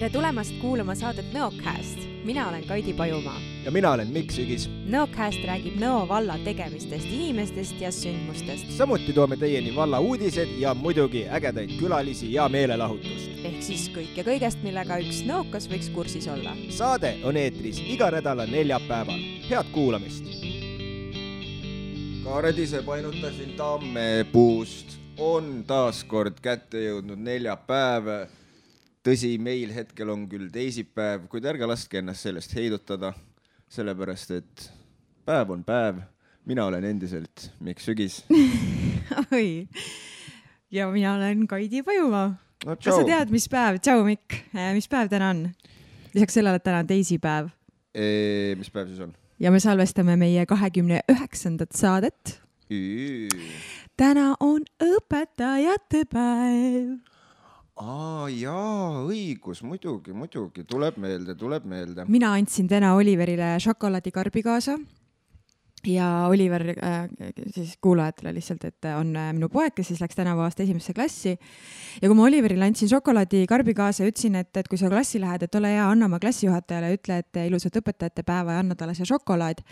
tere tulemast kuulama saadet Nõocast. mina olen Kaidi Pajumaa. ja mina olen Mikk Sügis. Nõocast räägib Nõo valla tegemistest, inimestest ja sündmustest. samuti toome teieni valla uudised ja muidugi ägedaid külalisi ja meelelahutust. Ehk siis kõike kõigest, millega üks nõokas võiks kursis olla. saade on eetris iga nädala neljapäeval. head kuulamist. Kaared ise painutasin Tammepuust, on taas kord kätte jõudnud neljapäev tõsi, meil hetkel on küll teisipäev, kuid ärge laske ennast sellest heidutada, sellepärast et päev on päev. mina olen endiselt Mikk Sügis oi, ja mina olen Kaidi Pajumaa no,. kas sa tead, mis päev, tšau Mikk, mis päev täna on? lisaks sellele, et täna on teisipäev. mis päev siis on? ja me salvestame meie kahekümne üheksandat saadet. täna on õpetajate päev aa jaa, õigus, muidugi, muidugi, tuleb meelde, tuleb meelde. mina andsin täna Oliverile šokolaadikarbi kaasa ja Oliver äh, siis kuulajatele lihtsalt, et on äh, minu poeg, kes siis läks tänavu aasta esimesse klassi. ja kui ma Oliverile andsin šokolaadikarbi kaasa ja ütlesin, et, et kui sa klassi lähed, et ole hea, anna oma klassijuhatajale, ütle, et ilusat õpetajate päeva ja anna talle see šokolaad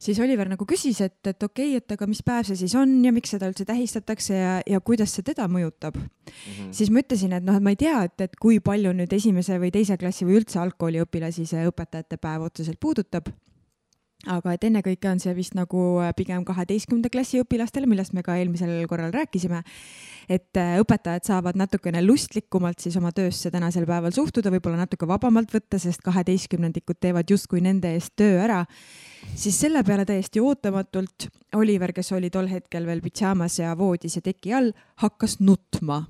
siis Oliver nagu küsis, et, et okei okay,, et aga mis päev see siis on ja miks seda üldse tähistatakse ja, ja kuidas see teda mõjutab mm. -hmm. siis ma ütlesin, et noh, et ma ei tea, et, et kui palju nüüd esimese või teise klassi või üldse algkooliõpilasi see õpetajate päev otseselt puudutab aga et ennekõike on see vist nagu pigem kaheteistkümnenda klassi õpilastele, millest me ka eelmisel korral rääkisime. et äh, õpetajad saavad natukene lustlikumalt siis oma töösse tänasel päeval suhtuda, võib-olla natuke vabamalt võtta, sest kaheteistkümnendikud teevad justkui nende eest töö ära siis selle peale täiesti ootamatult Oliver, kes oli tol hetkel veel pidžaamas ja voodis ja teki all, hakkas nutma.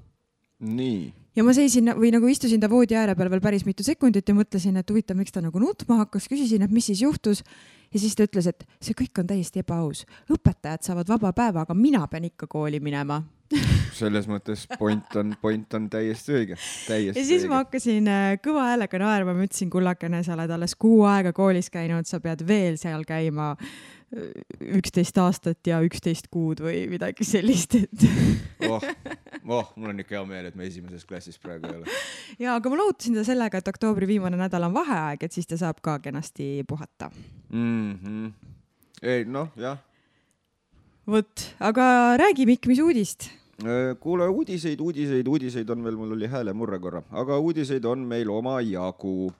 nii. ja ma seisin või nagu istusin ta voodi ääre peal veel päris mitu sekundit ja mõtlesin, et huvitav, miks ta nagu nutma hakkas, küsisin, et mis siis juhtus. Ja siis ta ütles, et see kõik on täiesti ebaaus. õpetajad saavad vaba päeva, aga mina pean ikka kooli minema selles mõttes point on, point on täiesti õige, täiesti ja siis õige. ma hakkasin äh, kõva häälega naerma, ma ütlesin, kullakene, sa oled alles kuu aega koolis käinud, sa pead veel seal käima äh, üksteist aastat ja üksteist kuud või midagi sellist, et oh, oh, mul on ikka hea meel, et me esimeses klassis praegu ei ole. ja, aga ma lohutasin ta sellega, et oktoobri viimane nädal on vaheaeg, et siis ta saab ka kenasti puhata mm. -hmm. ei noh, jah. Vot, aga räägi, Mikk, mis uudist? Äh, kuule, uudiseid, uudiseid, uudiseid on veel, mul oli häälemurre korra, aga uudiseid on meil omajagu.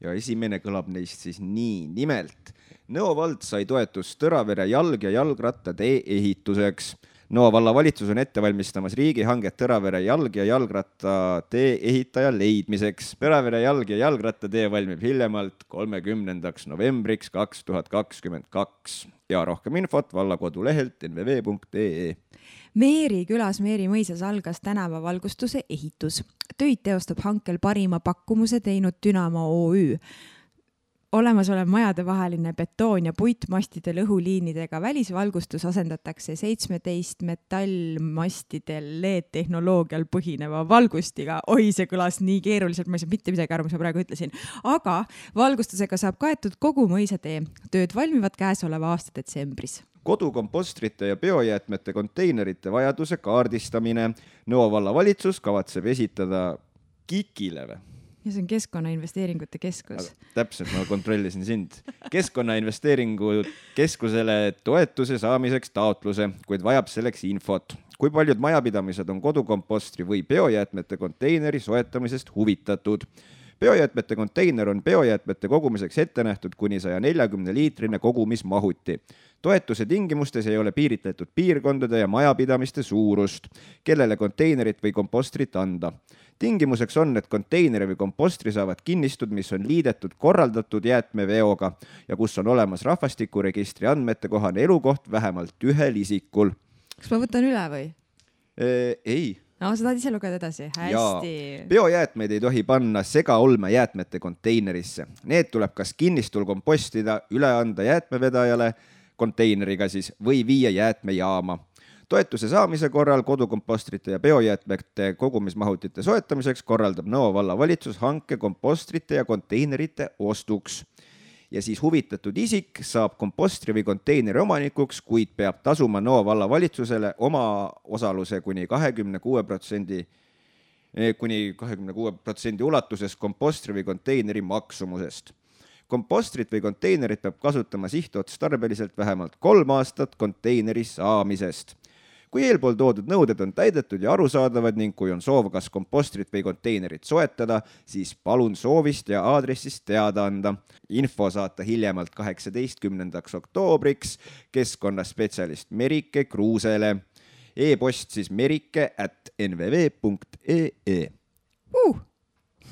ja esimene kõlab neist siis nii, nimelt Nõo vald sai toetust Tõravere jalg- ja jalgrattatee ehituseks. Nõo vallavalitsus on ette valmistamas riigihanget Tõravere jalg- ja jalgrattatee ehitaja leidmiseks. Tõravere jalg- ja jalgrattatee valmib hiljemalt kolmekümnendaks novembriks kaks tuhat kakskümmend kaks ja rohkem infot valla kodulehelt nvv.ee Meeri külas Meeri mõisas algas tänavavalgustuse ehitus. töid teostab hankel parima pakkumuse teinud Dünamo OÜ olemasolev majadevaheline betoon ja puitmastide lõhuliinidega välisvalgustus asendatakse seitsmeteist metallmastidel LED-tehnoloogial põhineva valgustiga. oi, see kõlas nii keeruliselt, ma ei saanud mitte midagi aru, mis ma praegu ütlesin. aga valgustusega saab kaetud kogu mõisatee. tööd valmivad käesoleva aasta detsembris kodukompostrite ja biojäätmete konteinerite vajaduse kaardistamine. Nõo vallavalitsus kavatseb esitada KIK-ile või? Ja see on Keskkonnainvesteeringute Keskus. täpselt, ma kontrollisin sind. keskkonnainvesteeringu keskusele toetuse saamiseks taotluse, kuid vajab selleks infot. kui paljud majapidamised on kodukompostri või biojäätmete konteineri soetamisest huvitatud? biojäätmete konteiner on biojäätmete kogumiseks ette nähtud kuni saja neljakümne liitrine kogumismahuti. toetuse tingimustes ei ole piiritletud piirkondade ja majapidamiste suurust, kellele konteinerit või kompostrit anda tingimuseks on, et konteineri või kompostri saavad kinnistud, mis on liidetud korraldatud jäätmeveoga ja kus on olemas rahvastikuregistri andmete kohane elukoht vähemalt ühel isikul. kas ma võtan üle või? ei no sa tahad ise lugeda edasi, hästi. biojäätmeid ei tohi panna segaolmejäätmete konteinerisse, need tuleb kas kinnistul kompostida, üle anda jäätmevedajale konteineriga siis või viia jäätmejaama toetuse saamise korral kodukompostrite ja biojäätmete kogumismahutite soetamiseks korraldab Nõo vallavalitsus hanke kompostrite ja konteinerite ostuks. ja siis huvitatud isik saab kompostri või konteineri omanikuks, kuid peab tasuma Nõo vallavalitsusele oma osaluse kuni kahekümne kuue protsendi eh, kuni kahekümne kuue protsendi ulatuses kompostri või konteineri maksumusest kompostrit või konteinerit peab kasutama sihtotstarbeliselt vähemalt kolm aastat konteineri saamisest. Kui eelpool toodud nõuded on täidetud ja arusaadavad ning kui on soov kas kompostrit või konteinerit soetada, siis palun soovist ja aadressist teada anda. info saata hiljemalt kaheksateistkümnendaks oktoobriks keskkonnaspetsialist Merike Kruusele e. e-post siis merike at nvv.ee uh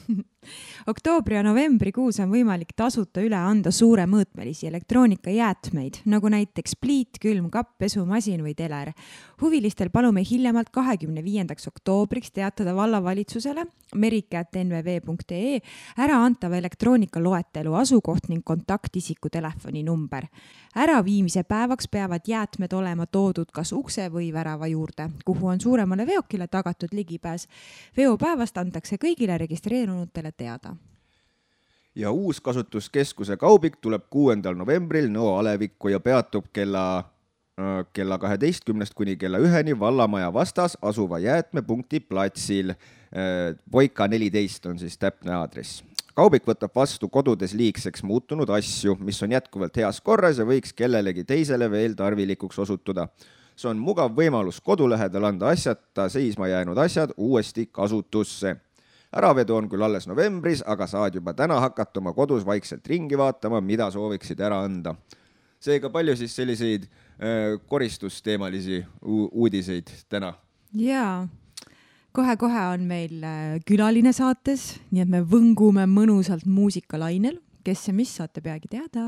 oktoobri ja novembrikuus on võimalik tasuta üle anda suuremõõtmelisi elektroonikajäätmeid, nagu näiteks pliit, külmkapp, pesumasin või teler. huvilistel palume hiljemalt kahekümne viiendaks oktoobriks teatada vallavalitsusele merike.nvv.ee ära antava elektroonika loetelu asukoht ning kontaktisiku telefoninumber. äraviimise päevaks peavad jäätmed olema toodud kas ukse või värava juurde, kuhu on suuremale veokile tagatud ligipääs. veopäevast antakse kõigile registreerunutele teada ja uus kasutuskeskuse kaubik tuleb kuuendal novembril Nõo alevikku ja peatub kella, äh, kella kaheteistkümnest kuni kella üheni vallamaja vastas asuva jäätmepunkti platsil. Äh, Voika neliteist on siis täpne aadress kaubik võtab vastu kodudes liigseks muutunud asju, mis on jätkuvalt heas korras ja võiks kellelegi teisele veel tarvilikuks osutuda. see on mugav võimalus kodu lähedal anda asjata seisma jäänud asjad uuesti kasutusse äravedu on küll alles novembris, aga saad juba täna hakata oma kodus vaikselt ringi vaatama, mida sooviksid ära anda. seega palju siis selliseid äh, koristusteemalisi uudiseid täna? jaa, kohe-kohe on meil äh, külaline saates, nii et me võngume mõnusalt muusikalainel, kes ja mis saate peagi teada.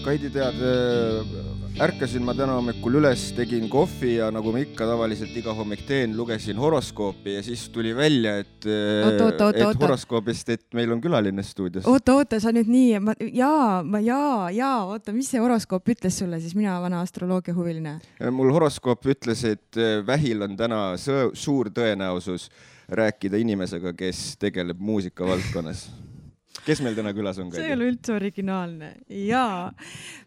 Kaidi, tead, äh, ärkasin ma täna hommikul üles, tegin kohvi ja nagu ma ikka tavaliselt iga hommik teen, lugesin horoskoopi ja siis tuli välja, et, äh, et horoskoobist, et meil on külaline stuudios. oota, oota, sa nüüd nii, ma jaa, ma jaa, jaa, oota, mis see horoskoop ütles sulle siis, mina vana astroloogia huviline? Äh, mul horoskoop ütles, et vähil on täna suur tõenäosus rääkida inimesega, kes tegeleb muusikavaldkonnas kes meil täna külas on? see ei ole üldse originaalne ja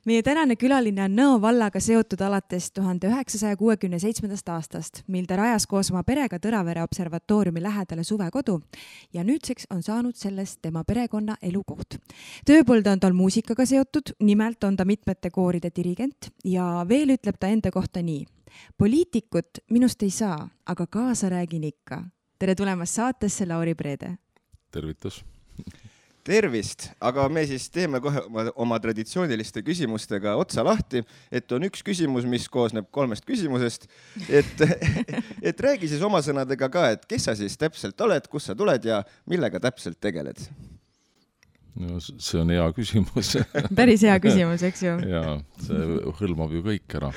meie tänane külaline on Nõo vallaga seotud alates tuhande üheksasaja kuuekümne seitsmendast aastast, mil ta rajas koos oma perega Tõravere observatooriumi lähedale suvekodu ja nüüdseks on saanud sellest tema perekonna elukoht. tööpõld on tal muusikaga seotud, nimelt on ta mitmete kooride dirigent ja veel ütleb ta enda kohta nii. poliitikut minust ei saa, aga kaasa räägin ikka. tere tulemast saatesse, Lauri Preede. tervitus tervist, aga me siis teeme kohe oma, oma traditsiooniliste küsimustega otsa lahti, et on üks küsimus, mis koosneb kolmest küsimusest. et, et räägi siis oma sõnadega ka, et kes sa siis täpselt oled, kust sa tuled ja millega täpselt tegeled? no see on hea küsimus päris hea küsimus, eks ju? jaa, see hõlmab ju kõik ära.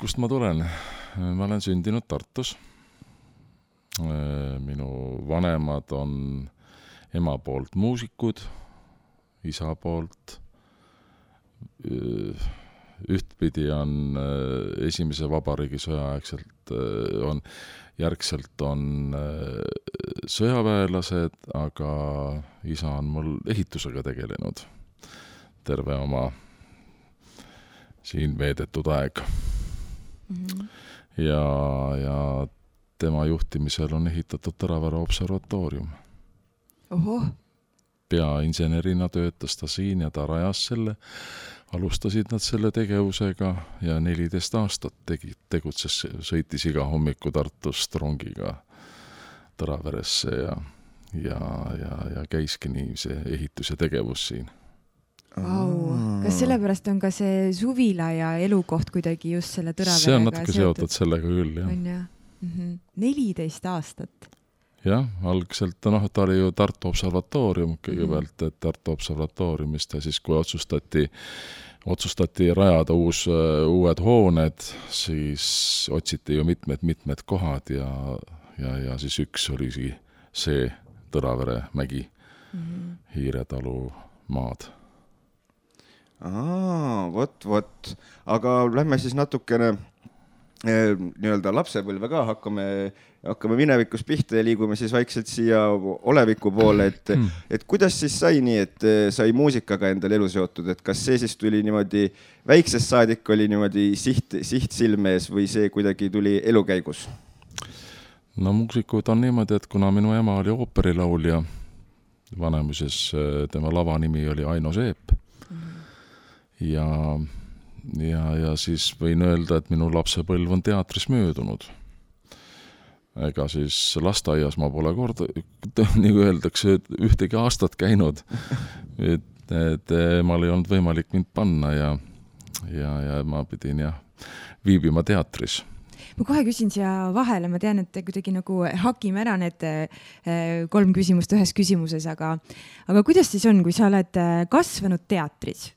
kust ma tulen? ma olen sündinud Tartus. minu vanemad on ema poolt muusikud, isa poolt ühtpidi on Esimese Vabariigi sõjaaegselt, on, järgselt on sõjaväelased, aga isa on mul ehitusega tegelenud terve oma siin veedetud aeg mm. -hmm. ja, ja tema juhtimisel on ehitatud Tõravere observatoorium peainsenerina töötas ta siin ja ta rajas selle, alustasid nad selle tegevusega ja neliteist aastat tegi, tegutses, sõitis iga hommiku Tartust rongiga Tõraveresse ja, ja, ja, ja käiski nii see ehitus ja tegevus siin. Vau, kas sellepärast on ka see suvila ja elukoht kuidagi just selle Tõraverega see on natuke seotud, seotud sellega küll, jah. on jah? Mhm. neliteist aastat jah, algselt noh, ta oli ju Tartu Observatoorium kõigepealt, et Tartu Observatooriumist ja siis, kui otsustati, otsustati rajada uus, uued hooned, siis otsiti ju mitmed-mitmed kohad ja, ja, ja siis üks oligi see Tõravere mägi mm, -hmm. Hiire talu maad. Aa, vot, vot, aga lähme siis natukene eh, nii-öelda lapsepõlve ka hakkame, hakkame minevikus pihta ja liigume siis vaikselt siia oleviku poole, et, et kuidas siis sai nii, et eh, sai muusikaga endale elu seotud, et kas see siis tuli niimoodi väiksest saadik oli niimoodi siht, siht silme ees või see kuidagi tuli elu käigus? no muusikud on niimoodi, et kuna minu ema oli ooperilaulja, Vanemuises tema lavanimi oli Aino Seep ja, ja, ja siis võin öelda, et minu lapsepõlv on teatris möödunud. Ega siis lasteaias ma pole kord, nagu öeldakse, ühtegi aastat käinud. et, et emal ei olnud võimalik mind panna ja, ja, ja ma pidin jah, viibima teatris ma kohe küsin siia vahele, ma tean, et kuidagi nagu hakime ära need eh, kolm küsimust ühes küsimuses, aga, aga kuidas siis on, kui sa oled eh, kasvanud teatris?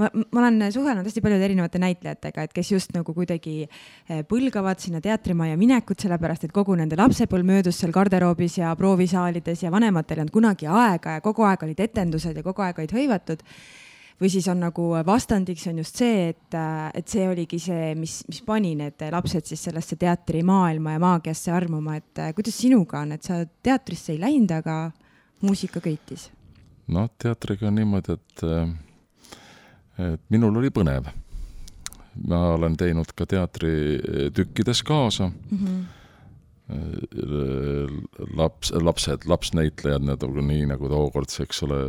Ma, ma olen suhelnud hästi paljude erinevate näitlejatega, et kes just nagu kuidagi eh, põlgavad sinna teatrimajja minekut, sellepärast et kogu nende lapsepõlv möödus seal garderoobis ja proovisaalides ja vanematel ei olnud kunagi aega ja kogu aeg olid etendused ja kogu aeg olid hõivatud või siis on nagu vastandiks on just see, et, et see oligi see, mis, mis pani need lapsed siis sellesse teatrimaailma ja maagiasse armuma, et kuidas sinuga on, et sa teatrisse ei läinud, aga muusika köitis? noh, teatriga on niimoodi, et et minul oli põnev. ma olen teinud ka teatritükkides kaasa mm. -hmm laps, lapsed, lapsnäitlejad, need olgu nii nagu tookord, eks ole,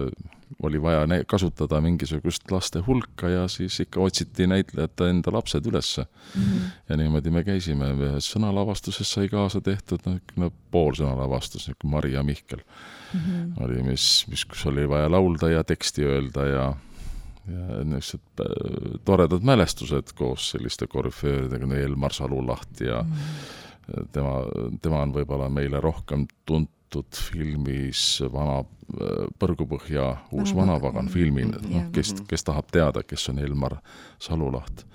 oli vaja kasutada mingisugust laste hulka ja siis ikka otsiti näitlejate enda lapsed ülesse mm. -hmm. ja niimoodi me käisime, ühes sõnalavastuses sai kaasa tehtud, no pool sõnalavastus, niisugune Maria Mihkel mm -hmm. oli, mis, mis, kus oli vaja laulda ja teksti öelda ja ja niisugused äh, toredad mälestused koos selliste korüfööridega, nagu Elmar Salulaht ja mm. tema, tema on võib-olla meile rohkem tuntud filmis Vana äh, Põrgupõhja uus vanapagan filmi, noh, kes, kes tahab teada, kes on Elmar Salulaht.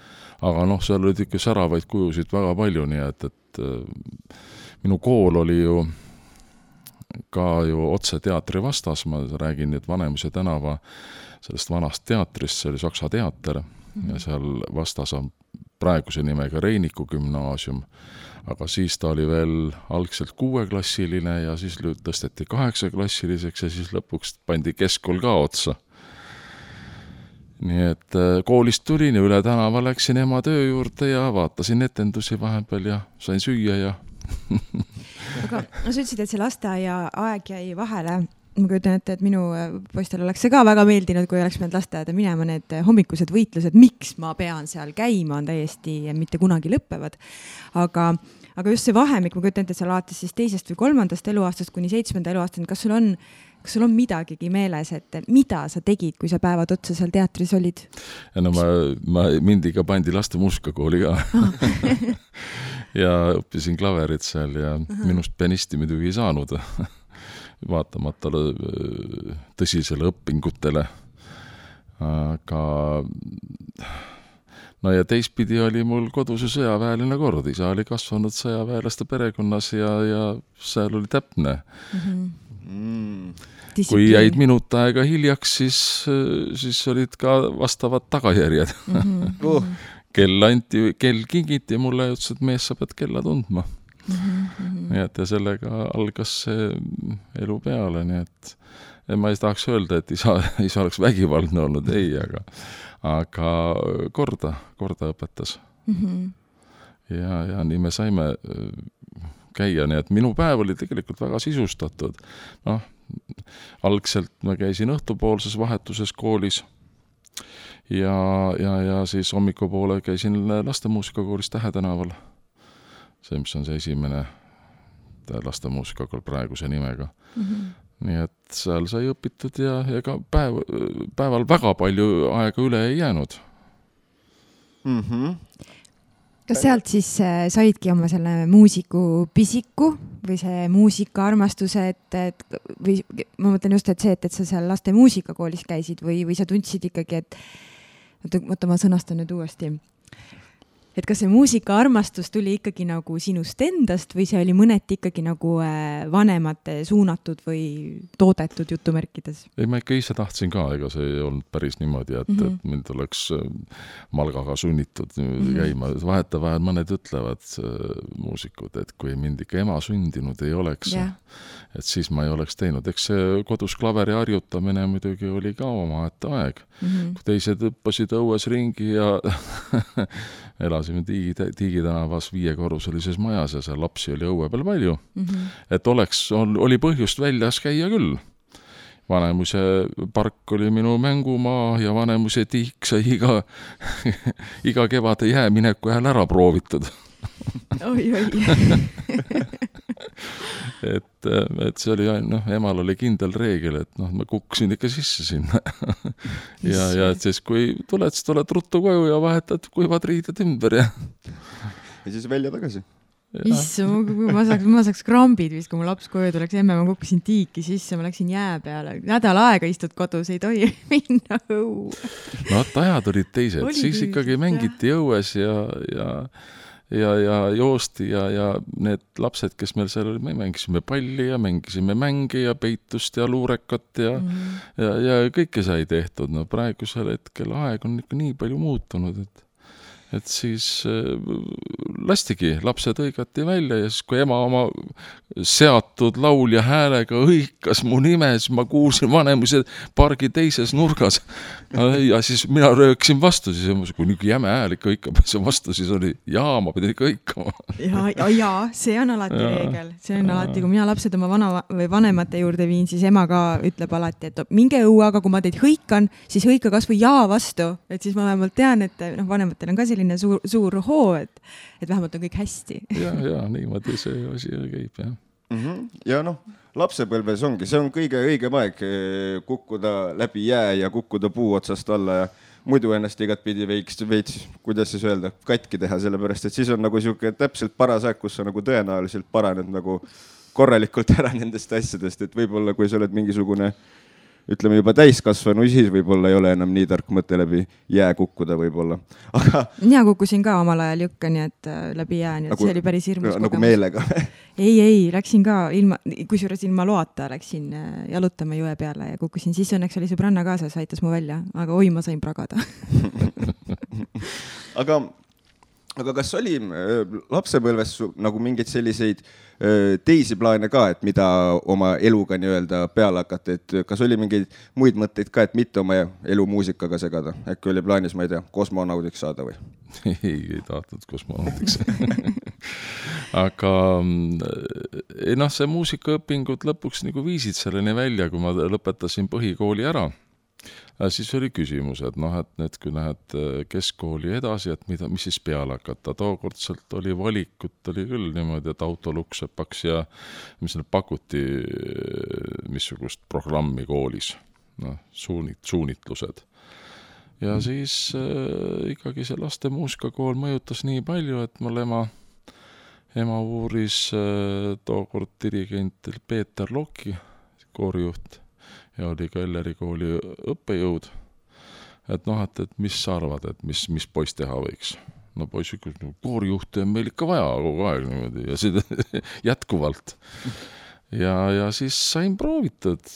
aga noh, seal olid ikka säravaid kujusid väga palju, nii et, et äh, minu kool oli ju ka ju otse teatri vastas, ma räägin nüüd Vanemuise tänava sellest vanast teatrist, see oli Saksa teater mm -hmm. ja seal vastas on praeguse nimega Reiniku gümnaasium, aga siis ta oli veel algselt kuueklassiline ja siis tõsteti kaheksaklassiliseks ja siis lõpuks pandi keskkool ka otsa. nii et äh, koolist tulin ja üle tänava läksin ema töö juurde ja vaatasin etendusi vahepeal ja sain süüa ja aga no sa ütlesid, et see lasteaia aeg jäi vahele. Ma kujutan ette, et minu äh, poistel oleks see ka väga meeldinud, kui oleks pidanud lasteaeda minema, need äh, hommikused võitlused, miks ma pean seal käima, on täiesti mitte kunagi lõppevad. aga, aga just see vahemik, ma kujutan ette, et seal alates siis teisest või kolmandast eluaastast kuni seitsmenda eluaastani, kas sul on, kas sul on midagigi meeles, et mida sa tegid, kui sa päevad otsa seal teatris olid? no ma, ma, mind ikka pandi laste muusikakooli ka ja õppisin klaverit seal ja uh -huh. minust pianisti muidugi ei saanud vaatamata tõsisele õpingutele. aga no ja teistpidi oli mul kodus ju sõjaväeline kord, isa oli kasvanud sõjaväelaste perekonnas ja, ja seal oli täpne mm. -hmm. Mm. kui jäid minut aega hiljaks, siis, siis olid ka vastavad tagajärjed mm. -hmm. uh. kell anti, kell kingiti mulle ja ütles, et mees, sa pead kella tundma mm. -hmm. nii et ja sellega algas see elu peale, nii et ma ei tahaks öelda, et isa, isa oleks vägivaldne olnud, ei, aga, aga korda, korda õpetas mm. -hmm. ja, ja nii me saime äh, käia, nii et minu päev oli tegelikult väga sisustatud. noh, algselt ma käisin õhtupoolses vahetuses koolis ja, ja, ja siis hommikupoole käisin lastemuusikakoolis Tähe tänaval see, mis on see esimene lastemuusikakool praeguse nimega mm. -hmm. nii et seal sai õpitud ja ega päev, päeval väga palju aega üle ei jäänud mm. -hmm kas sealt siis äh, saidki oma selle muusiku pisiku või see muusikaarmastuse, et, et või ma mõtlen just, et see, et, et sa seal laste muusikakoolis käisid või, või sa tundsid ikkagi, et oota, oota, ma sõnastan nüüd uuesti et kas see muusikaarmastus tuli ikkagi nagu sinust endast või see oli mõneti ikkagi nagu äh, vanemate suunatud või toodetud jutumärkides? ei, ma ikka ise tahtsin ka, ega see ei olnud päris niimoodi, et mm, -hmm. et mind oleks äh, malgaga sunnitud niimoodi mm -hmm. käima, vahetevahel mõned ütlevad, äh, muusikud, et kui mind ikka ema sündinud ei oleks yeah., et siis ma ei oleks teinud, eks see kodus klaveri harjutamine muidugi oli ka omaette aeg mm, -hmm. kui teised hüppasid õues ringi ja elasime Tiigi, Tiigi tänavas viiekorruselises majas ja seal lapsi oli õue peal palju mm. -hmm. et oleks, oli põhjust väljas käia küll. Vanemuise park oli minu mängumaa ja Vanemuise tihk sai iga iga kevade jäämineku ajal ära proovitud oi-oi et, et see oli, noh, emal oli kindel reegel, et noh, ma kukkusin ikka sisse sinna. Ja, ja et siis, kui tuled, siis tuled ruttu koju ja vahetad kuivad riided ümber ja. ja siis välja tagasi. Issand, kui ma saaks, ma saaks krambid vist, kui mu laps koju tuleks, emme, ma kukkusin tiiki sisse, ma läksin jää peale, nädal aega istud kodus, ei tohi minna õue. no vot, ajad olid teised, siis ikkagi mängiti õues ja, ja ja, ja joosti ja, ja need lapsed, kes meil seal olid, me mängisime palli ja mängisime mänge ja peitust ja luurekat ja mm. ja, ja kõike sai tehtud, no praegusel hetkel aeg on ikka nii palju muutunud, et et siis äh, lastigi, lapsed hõigati välja ja siis, kui ema oma seatud laulja häälega hõikas mu nime, siis ma kuulsin Vanemuise pargi teises nurgas. ja siis mina röökisin vastu, siis ma kui niisugune jäme hääl ikka hõikab vastu, siis oli jaa, ma pidin ikka hõikama. ja, ja, ja see on alati ja. reegel, see on ja. alati, kui mina lapsed oma vana või vanemate juurde viin, siis ema ka ütleb alati, et minge õue, aga kui ma teid hõikan, siis hõika kasvõi jaa vastu, et siis ma vähemalt tean, et noh, vanematel on ka selline selline suur, suur hoo, et, et vähemalt on kõik hästi. ja, ja niimoodi see asi käib jah mm. -hmm. ja noh, lapsepõlves ongi, see on kõige õigem aeg eh, kukkuda läbi jää ja kukkuda puu otsast alla ja muidu ennast igatpidi veits, veits, kuidas siis öelda, katki teha, sellepärast et siis on nagu sihuke täpselt paras aeg, kus sa nagu tõenäoliselt paraned nagu korralikult ära nendest asjadest, et võib-olla kui sa oled mingisugune äh, ütleme juba täiskasvanu, siis võib-olla ei ole enam nii tark mõte läbi jää kukkuda võib-olla, aga. mina kukkusin ka omal ajal jõkke, nii et äh, läbi jää, nii et nagu, see oli päris hirmus kogemus. nagu meelega ei, ei, läksin ka ilma, kusjuures ilma loata läksin äh, jalutama jõe peale ja kukkusin, siis õnneks oli sõbranna kaasas, aitas mu välja, aga oi, ma sain pragada aga aga kas oli äh, lapsepõlves nagu mingeid selliseid äh, teisi plaane ka, et mida oma eluga nii-öelda peale hakata, et kas oli mingeid muid mõtteid ka, et mitte oma elu muusikaga segada, äkki oli plaanis, ma ei tea, kosmonaudiks saada või? ei, ei tahtnud kosmonaudiks aga ei noh, see muusikaõpingud lõpuks nagu viisid selleni välja, kui ma lõpetasin põhikooli ära siis oli küsimus, et noh, et nüüd, kui lähed äh, keskkooli edasi, et mida, mis siis peale hakata, tookordselt oli valikut, oli küll niimoodi, et autolukksepaks ja mis seal pakuti, äh, missugust programmi koolis, noh, suunit-, suunitlused. ja mm. siis äh, ikkagi see laste muusikakool mõjutas nii palju, et mul ema ema uuris äh, tookord dirigent Peeter Lokki, koorijuht ja oli ka Elleri kooli õppejõud. et noh, et, et mis sa arvad, et mis, mis poiss teha võiks? no poiss ütles, no koorijuhte on meil ikka vaja kogu aeg niimoodi ja seda jätkuvalt. ja, ja siis sain proovitud,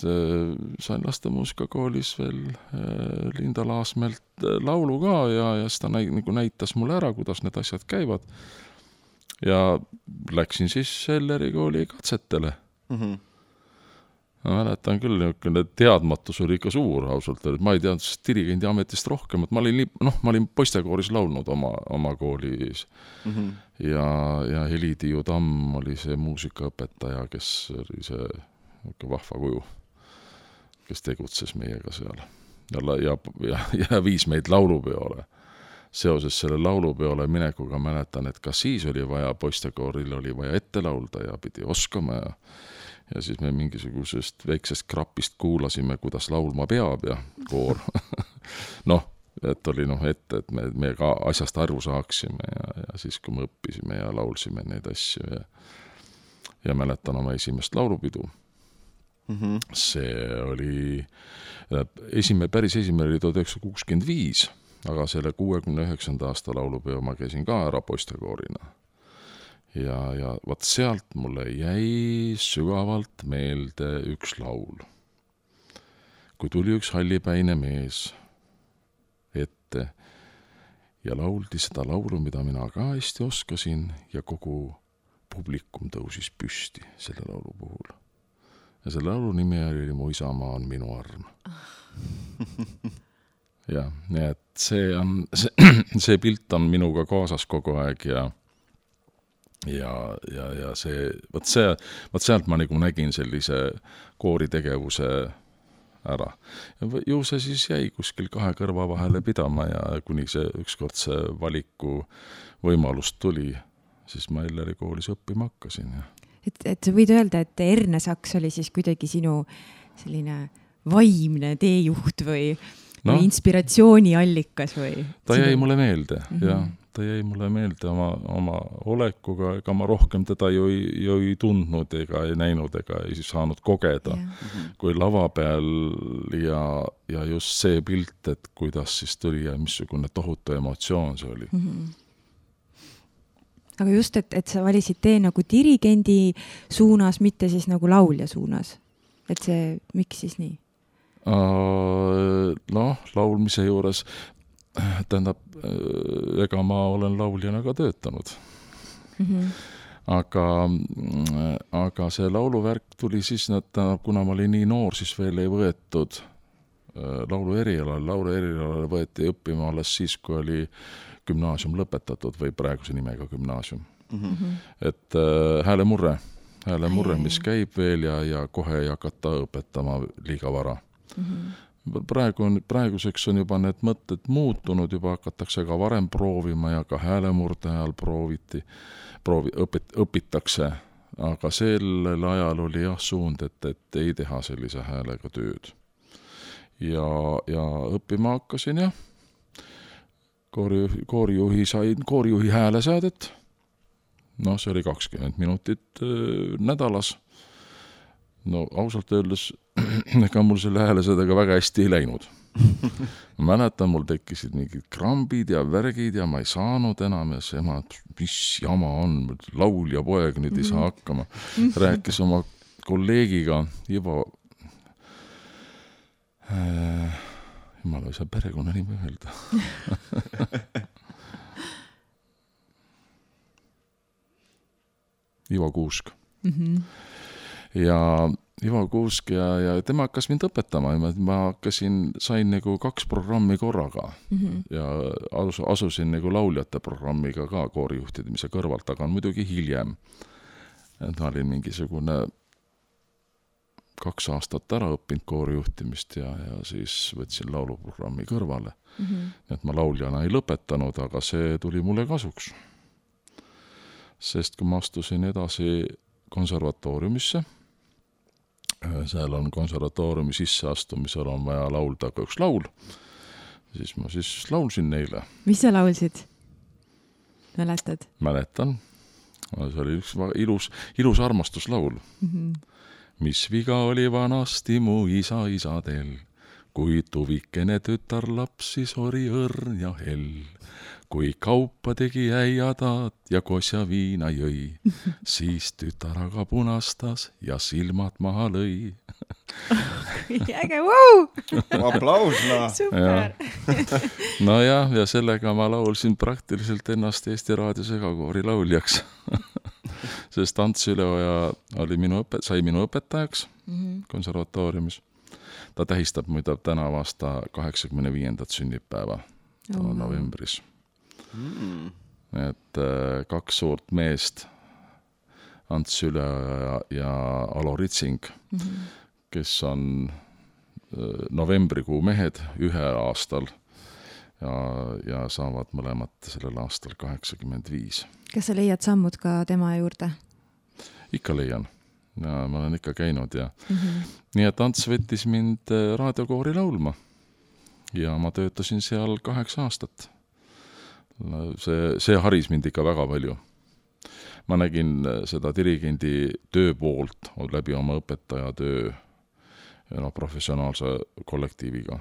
sain lastemuusikakoolis veel äh, Linda Laasmäelt äh, laulu ka ja, ja siis ta näi, nagu näitas mulle ära, kuidas need asjad käivad. ja läksin siis Elleri kooli katsetele mm. -hmm ma mäletan küll, niisugune teadmatus oli ikka suur ausalt öeldes, ma ei teadnud sellest dirigendi ametist rohkemat, ma olin noh, ma olin poistekooris laulnud oma, oma koolis mm. -hmm. ja, ja Heli Tiiu Tamm oli see muusikaõpetaja, kes oli see niisugune vahva kuju, kes tegutses meiega seal. ja, ja, ja, ja viis meid laulupeole. seoses selle laulupeole minekuga mäletan, et ka siis oli vaja, poistekooril oli vaja ette laulda ja pidi oskama ja ja siis me mingisugusest väiksest krapist kuulasime, kuidas laulma peab ja koor noh, et oli noh ette, et me, me ka asjast aru saaksime ja, ja siis, kui me õppisime ja laulsime neid asju ja ja mäletan oma esimest laulupidu mm. -hmm. see oli, esimene, päris esimene oli tuhat üheksasada kuuskümmend viis aga selle kuuekümne üheksanda aasta laulupeo ma käisin ka ära poistekoorina. Ja, ja vot sealt mulle jäi sügavalt meelde üks laul. kui tuli üks hallipäine mees ette ja lauldi seda laulu, mida mina ka hästi oskasin ja kogu publikum tõusis püsti selle laulu puhul. ja selle laulu nimi oli Mu isamaa on minu arm jah, nii et see on, see, see pilt on minuga kaasas kogu aeg ja ja, ja, ja see, vot see, vot sealt ma nagu nägin sellise kooritegevuse ära. ju see siis jäi kuskil kahe kõrva vahele pidama ja kuni see ükskord see valiku võimalus tuli, siis ma Elleri koolis õppima hakkasin ja. et, et sa võid öelda, et Erne Saks oli siis kuidagi sinu selline vaimne teejuht või no, või inspiratsiooniallikas või? ta jäi mulle meelde mm -hmm. jah, ta jäi mulle meelde oma, oma olekuga, ega ma rohkem teda ju ei, ju ei tundnud ega ei näinud ega ei saanud kogeda yeah. kui lava peal ja, ja just see pilt, et kuidas siis tuli ja missugune tohutu emotsioon see oli mm. -hmm aga just, et, et sa valisid tee nagu dirigendi suunas, mitte siis nagu laulja suunas. et see, miks siis nii? Noh, laulmise juures, tähendab, äh, ega ma olen lauljana ka töötanud mm. -hmm. aga, äh, aga see lauluvärk tuli siis, tähendab, kuna ma olin nii noor, siis veel ei võetud laulu erialale, laulu erialale võeti õppima alles siis, kui oli gümnaasium lõpetatud või praeguse nimega gümnaasium mm. -hmm. et äh, häälemurre, häälemurre, mis käib veel ja, ja kohe ei hakata õpetama liiga vara mm. -hmm. Praegu on, praeguseks on juba need mõtted muutunud, juba hakatakse ka varem proovima ja ka häälemurde ajal prooviti, proovi, õpet-, õpitakse, aga sellel ajal oli jah suund, et, et ei teha sellise häälega tööd. ja, ja õppima hakkasin jah, koori, koorijuhi sain koorijuhi hääleseadet, noh, see oli kakskümmend minutit äh, nädalas. No ausalt öeldes ega mul selle häälesedega väga hästi ei läinud. ma mäletan, mul tekkisid mingid krambid ja värgid ja ma ei saanud enam ja siis ema, et mis jama on, laulja poeg nüüd ei saa hakkama. rääkis oma kolleegiga Ivo äh,, jumala, ei saa perekonnanime öelda Ivo Kuusk mm. -hmm ja Ivo Kuusk ja, ja tema hakkas mind õpetama ja ma, ma hakkasin, sain nagu kaks programmi korraga mm -hmm. ja asus, asusin nagu lauljate programmiga ka koorijuhtimise kõrvalt, aga muidugi hiljem. et ma olin mingisugune kaks aastat ära õppinud koorijuhtimist ja, ja siis võtsin lauluprogrammi kõrvale mm. -hmm. et ma lauljana ei lõpetanud, aga see tuli mulle kasuks. sest kui ma astusin edasi konservatooriumisse seal on konservatooriumi sisseastumisel on vaja laulda ka üks laul, siis ma siis laulsin neile. mis sa laulsid? mäletad? mäletan. see oli üks ilus, ilus armastuslaul mm. -hmm. mis viga oli vanasti mu isa isadel, kui tuvikene tütarlaps siis oli õrn ja hell kui kaupa tegi äiataat ja kosja viina jõi, siis tütar aga punastas ja silmad maha lõi äge, vau! aplaus, noh. super. nojah, ja sellega ma laulsin praktiliselt ennast Eesti Raadio segakoori lauljaks sest Ants Üleoja oli minu õpe-, sai minu õpetajaks mm -hmm. konservatooriumis. ta tähistab muide tänavu aasta kaheksakümne viiendat sünnipäeva, ta on novembris mm.. et äh, kaks suurt meest, Ants Süle ja, ja Alo Ritsing mm, -hmm. kes on äh, novembrikuu mehed ühel aastal ja, ja saavad mõlemad sellel aastal kaheksakümmend viis. kas sa leiad sammud ka tema juurde? ikka leian ja ma olen ikka käinud ja mm -hmm. nii et Ants võttis mind äh, raadiokoori laulma ja ma töötasin seal kaheksa aastat see, see haris mind ikka väga palju. ma nägin seda dirigendi töö poolt läbi oma õpetaja töö noh, professionaalse kollektiiviga.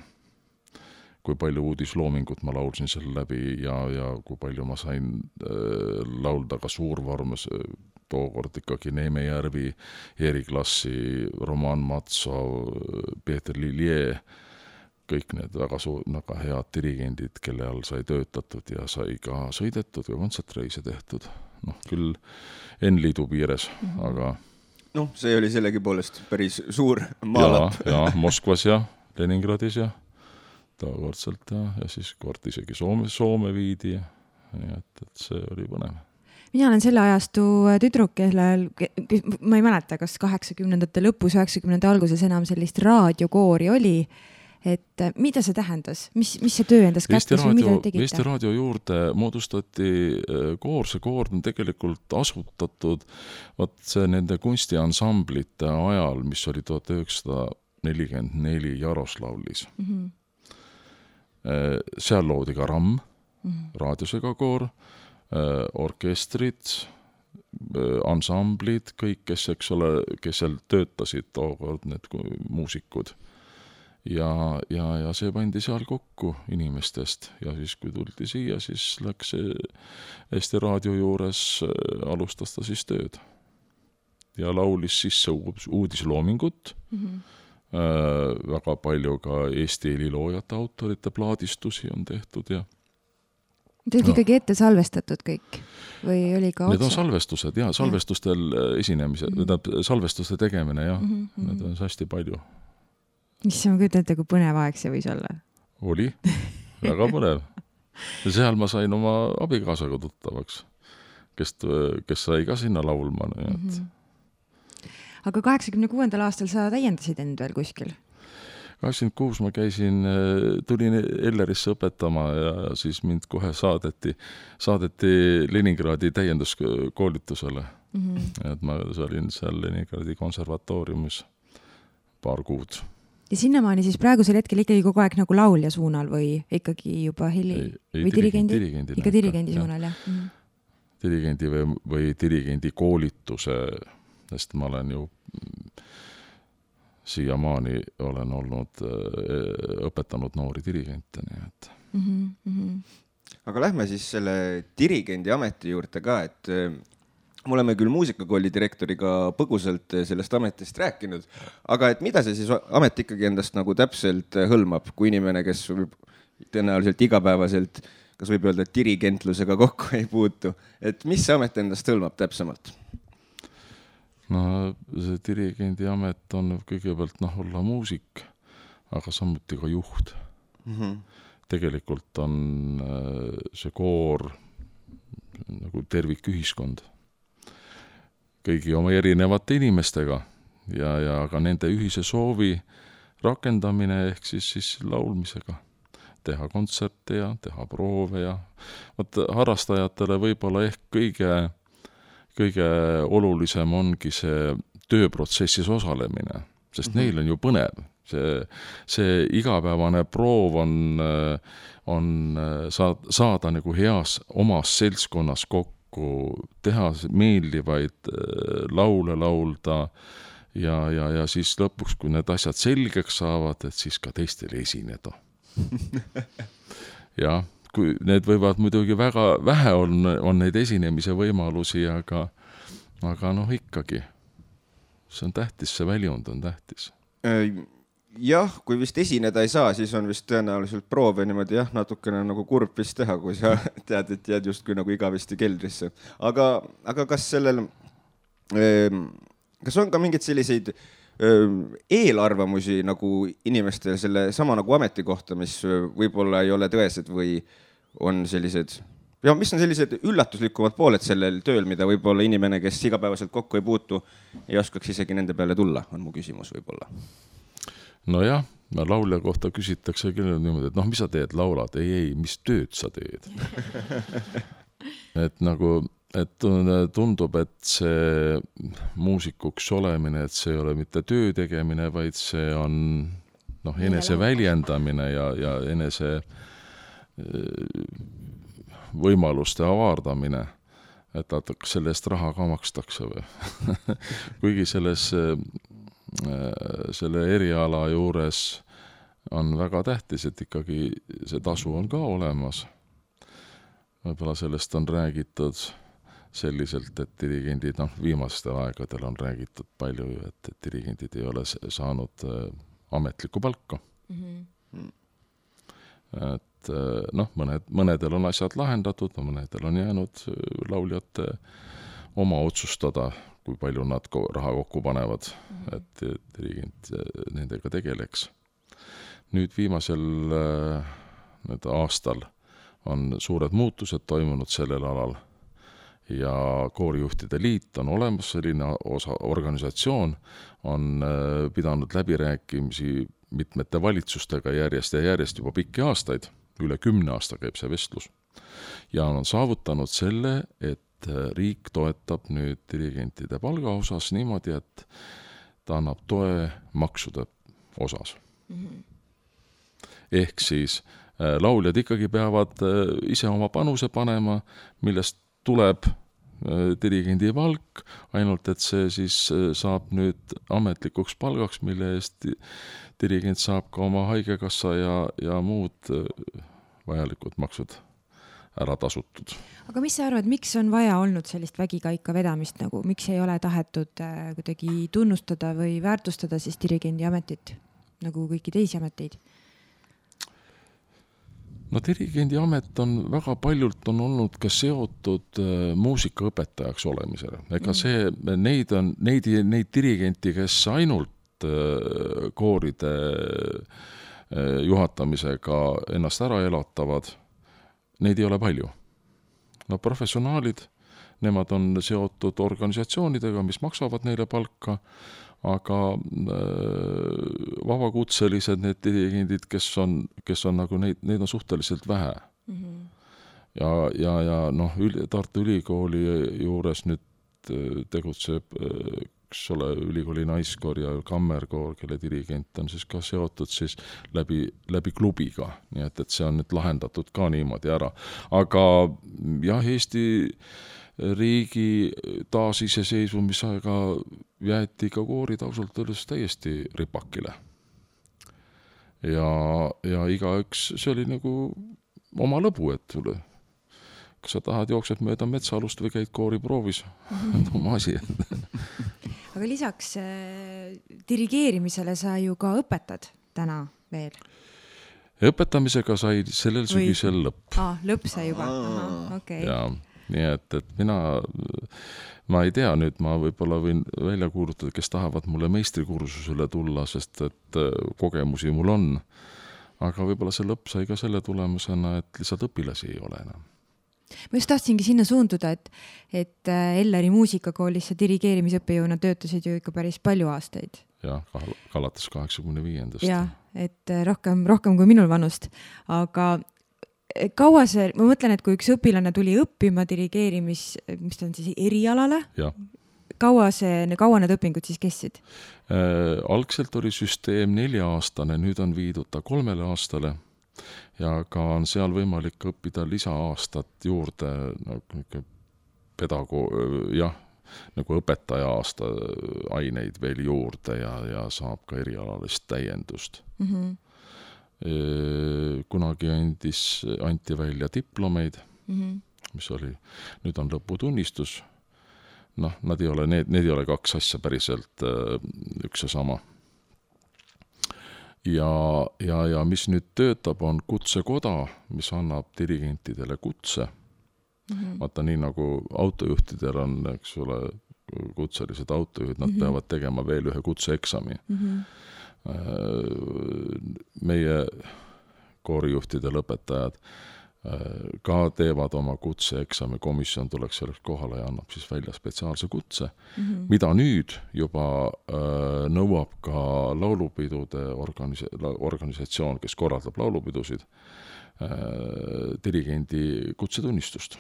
kui palju uudisloomingut ma laulsin selle läbi ja, ja kui palju ma sain äh, laulda ka suurvormes äh, tookord ikkagi Neeme Järvi, Erik Lassi, Roman Matsov, Peeter Lilje, kõik need väga su-, väga head dirigendid, kelle all sai töötatud ja sai ka sõidetud ja kontsertreise tehtud. noh, küll N-liidu piires mm, -hmm. aga noh, see oli sellegipoolest päris suur maalapp. ja, ja Moskvas ja Leningradis ja tookordselt ja, ja siis kord isegi Soome, Soome viidi ja nii et, et see oli põnev mina olen selle ajastu tüdruk, kellel, ma ei mäleta, kas kaheksakümnendate lõpus, üheksakümnendate alguses enam sellist raadiokoori oli. Et äh, mida see tähendas, mis, mis see töö endas kättis või mida te tegite? Eesti Raadio juurde moodustati äh, koor, see koor on tegelikult asutatud vot see nende kunstiansamblite ajal, mis oli tuhat üheksasada nelikümmend neli Jaroslavlis mm. -hmm. seal loodi ka RAM mm, -hmm. raadiosegakoor Äh, orkestrid, ansamblid, kõik, kes, eks ole, kes seal töötasid tookord, need muusikud. Ja, ja, ja see pandi seal kokku inimestest ja siis, kui tuldi siia, siis läks Eesti Raadio juures, äh, alustas ta siis tööd. ja laulis sisse uudisloomingut mm, -hmm. Äh, väga palju ka Eesti heliloojate autorite plaadistusi on tehtud ja Need olid no. ikkagi ette salvestatud kõik või oli ka otse? Need on salvestused jaa, salvestustel ja. Esinemised mm, -hmm. tähendab salvestuste tegemine jah mm, -hmm. neid on hästi palju. Issand, ma kujutan ette, kui põnev aeg see võis olla. oli, väga põnev. ja seal ma sain oma abikaasaga tuttavaks, kes, kes sai ka sinna laulma, nii et mm. -hmm. aga kaheksakümne kuuendal aastal sa täiendasid end veel kuskil? kakskümmend kuus ma käisin, tulin Ellerisse õpetama ja siis mind kohe saadeti, saadeti Leningradi täienduskoolitusele mm. -hmm. et ma olin seal Leningradi konservatooriumis paar kuud. Ja sinnamaani siis praegusel hetkel ikkagi kogu aeg nagu laulja suunal või ikkagi juba heli ei, või dirigendi, dirigendi, ikka dirigendi suunal jah mm? -hmm. dirigendi või, või dirigendi koolituse, sest ma olen ju siiamaani olen olnud, äh, õpetanud noori dirigente, nii et mm. -hmm. aga lähme siis selle dirigendi ameti juurde ka, et äh, me oleme küll muusikakooli direktoriga põgusalt sellest ametist rääkinud, aga et mida see siis amet ikkagi endast nagu täpselt hõlmab, kui inimene, kes tõenäoliselt igapäevaselt, kas võib öelda, et dirigentlusega kokku ei puutu, et mis see amet endast hõlmab täpsemalt? no see dirigendi amet on kõigepealt noh, olla muusik, aga samuti ka juht mm. -hmm. tegelikult on äh, see koor nagu tervikühiskond kõigi oma erinevate inimestega ja, ja ka nende ühise soovi rakendamine ehk siis, siis laulmisega teha kontserte ja teha proove ja vot harrastajatele võib-olla ehk kõige kõige olulisem ongi see tööprotsessis osalemine, sest mm -hmm. neil on ju põnev. see, see igapäevane proov on, on saa-, saada nagu heas omas seltskonnas kokku, teha meeldivaid äh, laule laulda ja, ja, ja siis lõpuks, kui need asjad selgeks saavad, et siis ka teistele esineda jah kui need võivad muidugi väga vähe on, on neid esinemise võimalusi, aga, aga noh, ikkagi see on tähtis, see väljund on tähtis. Äh, jah, kui vist esineda ei saa, siis on vist tõenäoliselt proove niimoodi jah, natukene nagu kurb vist teha, kui sa tead, et jääd justkui nagu igavesti keldrisse. aga, aga kas sellel, ähm, kas on ka mingeid selliseid eelarvamusi nagu inimestel sellesama nagu ameti kohta, mis võib-olla ei ole tõesed või on sellised ja mis on sellised üllatuslikumad pooled sellel tööl, mida võib-olla inimene, kes igapäevaselt kokku ei puutu, ei oskaks isegi nende peale tulla, on mu küsimus võib-olla. Nojah, laulja kohta küsitakse küll niimoodi, et noh, mis sa teed, laulad, ei, ei, mis tööd sa teed? Et nagu et tundub, et see muusikuks olemine, et see ei ole mitte töö tegemine, vaid see on noh, enese väljendamine ja, ja enese äh, võimaluste avardamine, et vaata, kas selle eest raha ka makstakse või? Kuigi selles, äh, selle eriala juures on väga tähtis, et ikkagi see tasu on ka olemas. võib-olla sellest on räägitud selliselt, et dirigendid, noh, viimastel aegadel on räägitud palju ju, et, et dirigendid ei ole saanud äh, ametlikku palka mm. -hmm. et äh, noh, mõned, mõnedel on asjad lahendatud, mõnedel on jäänud äh, lauljate oma otsustada, kui palju nad ko raha kokku panevad mm, -hmm. et dirigent nendega tegeleks. nüüd viimasel nüüd aastal on suured muutused toimunud sellel alal ja Koorijuhtide Liit on olemas, selline osa, organisatsioon, on äh, pidanud läbirääkimisi mitmete valitsustega järjest ja järjest juba pikki aastaid, üle kümne aasta käib see vestlus. ja on saavutanud selle, et äh, riik toetab nüüd dirigentide palga osas niimoodi, et ta annab toe maksude osas mm. -hmm. ehk siis äh, lauljad ikkagi peavad ise oma panuse panema, millest tuleb äh, dirigendi palk, ainult et see siis äh, saab nüüd ametlikuks palgaks, mille eest dirigent saab ka oma haigekassa ja, ja muud äh, vajalikud maksud ära tasutud. aga mis sa arvad, miks on vaja olnud sellist vägikaika vedamist nagu, miks ei ole tahetud kuidagi tunnustada või väärtustada siis dirigendi ametit nagu kõiki teisi ameteid? no dirigendi amet on väga paljult on olnud ka seotud äh, muusikaõpetajaks olemisele, ega mm. see, neid on, neid, neid dirigenti, kes ainult äh, kooride äh, juhatamisega ennast ära elatavad, neid ei ole palju. no professionaalid, nemad on seotud organisatsioonidega, mis maksavad neile palka, aga äh, vabakutselised, need dirigendid, kes on, kes on nagu neid, neid on suhteliselt vähe mm. -hmm. ja, ja, ja noh, Tartu Ülikooli juures nüüd äh, tegutseb äh, eks ole, ülikooli naiskoor ja kammerkoor, kelle dirigent on siis ka seotud siis läbi, läbi klubiga, nii et, et see on nüüd lahendatud ka niimoodi ära. aga jah, Eesti riigi taasiseseisvumisega jäeti ka koorid ausalt öeldes täiesti ripakile. ja, ja igaüks, see oli nagu oma lõbu, et kas sa tahad, jooksed mööda metsaalust või käid kooriproovis oma asi. Aga lisaks äh, dirigeerimisele sa ju ka õpetad täna veel? õpetamisega sai sellel või... sügisel lõpp. aa, lõpp sai juba, okei. Okay nii et, et mina, ma ei tea nüüd, ma võib-olla võin välja kuulutada, kes tahavad mulle meistrikursusele tulla, sest et äh, kogemusi mul on. aga võib-olla see lõpp sai ka selle tulemusena, et lihtsalt õpilasi ei ole enam ma just tahtsingi sinna suunduda, et, et äh, Elleri muusikakoolis sa dirigeerimisõppejõuna töötasid ju ikka päris palju aastaid. jah, alates kaheksakümne viiendast. jah, et äh, rohkem, rohkem kui minul vanust, aga kaua see, ma mõtlen, et kui üks õpilane tuli õppima dirigeerimis, mis ta on siis erialale, kaua see, kaua need õpingud siis kestsid äh,? algselt oli süsteem nelja-aastane, nüüd on viidud ta kolmele aastale ja ka on seal võimalik õppida lisaaastat juurde nagu pedagoog, jah, nagu õpetaja aasta aineid veel juurde ja, ja saab ka erialalist täiendust mm. -hmm kunagi andis, anti välja diplomeid mm, -hmm. mis oli, nüüd on lõputunnistus. noh, nad ei ole, need, need ei ole kaks asja päriselt üks ja sama. Ja, ja, ja mis nüüd töötab, on kutsekoda, mis annab dirigentidele kutse mm. -hmm. vaata, nii nagu autojuhtidel on, eks ole, kutselised autojuhid, nad mm -hmm. peavad tegema veel ühe kutseeksami mm. -hmm meie koorijuhtide lõpetajad ka teevad oma kutseeksami, komisjon tuleks selleks kohale ja annab siis välja spetsiaalse kutse mm, -hmm. mida nüüd juba äh, nõuab ka laulupidude organis-, organisatsioon, kes korraldab laulupidusid äh,, dirigendi kutsetunnistust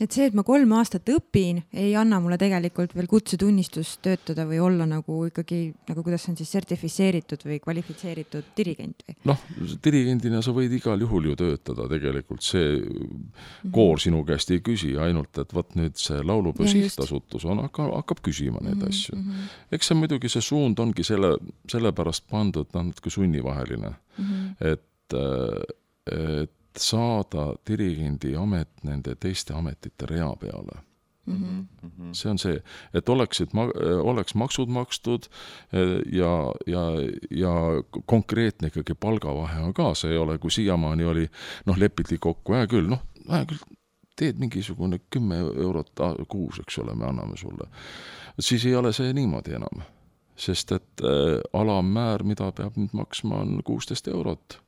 et see, et ma kolm aastat õpin, ei anna mulle tegelikult veel kutsetunnistust töötada või olla nagu ikkagi nagu kuidas on siis sertifitseeritud või kvalifitseeritud dirigent või? noh, dirigendina sa võid igal juhul ju töötada tegelikult, see koor sinu käest ei küsi ainult, et vot nüüd see Laulupeo sihtasutus on, hakkab, hakkab küsima neid Mhm, asju. mhm, eks see muidugi, see suund ongi selle, sellepärast pandud, noh, natuke sunnivaheline, mhm, et, et saada dirigendi amet nende teiste ametite rea peale mhm. see on see, et oleksid, oleks maksud makstud eh, ja, ja, ja konkreetne ikkagi palgavahe on ka, see ei ole, kui siiamaani oli, noh, lepiti kokku, hea küll, noh, hea küll, teed mingisugune kümme eurot kuus, eks ole, me anname sulle. siis ei ole see niimoodi enam. sest et äh, alammäär, mida peab nüüd maksma, on kuusteist eurot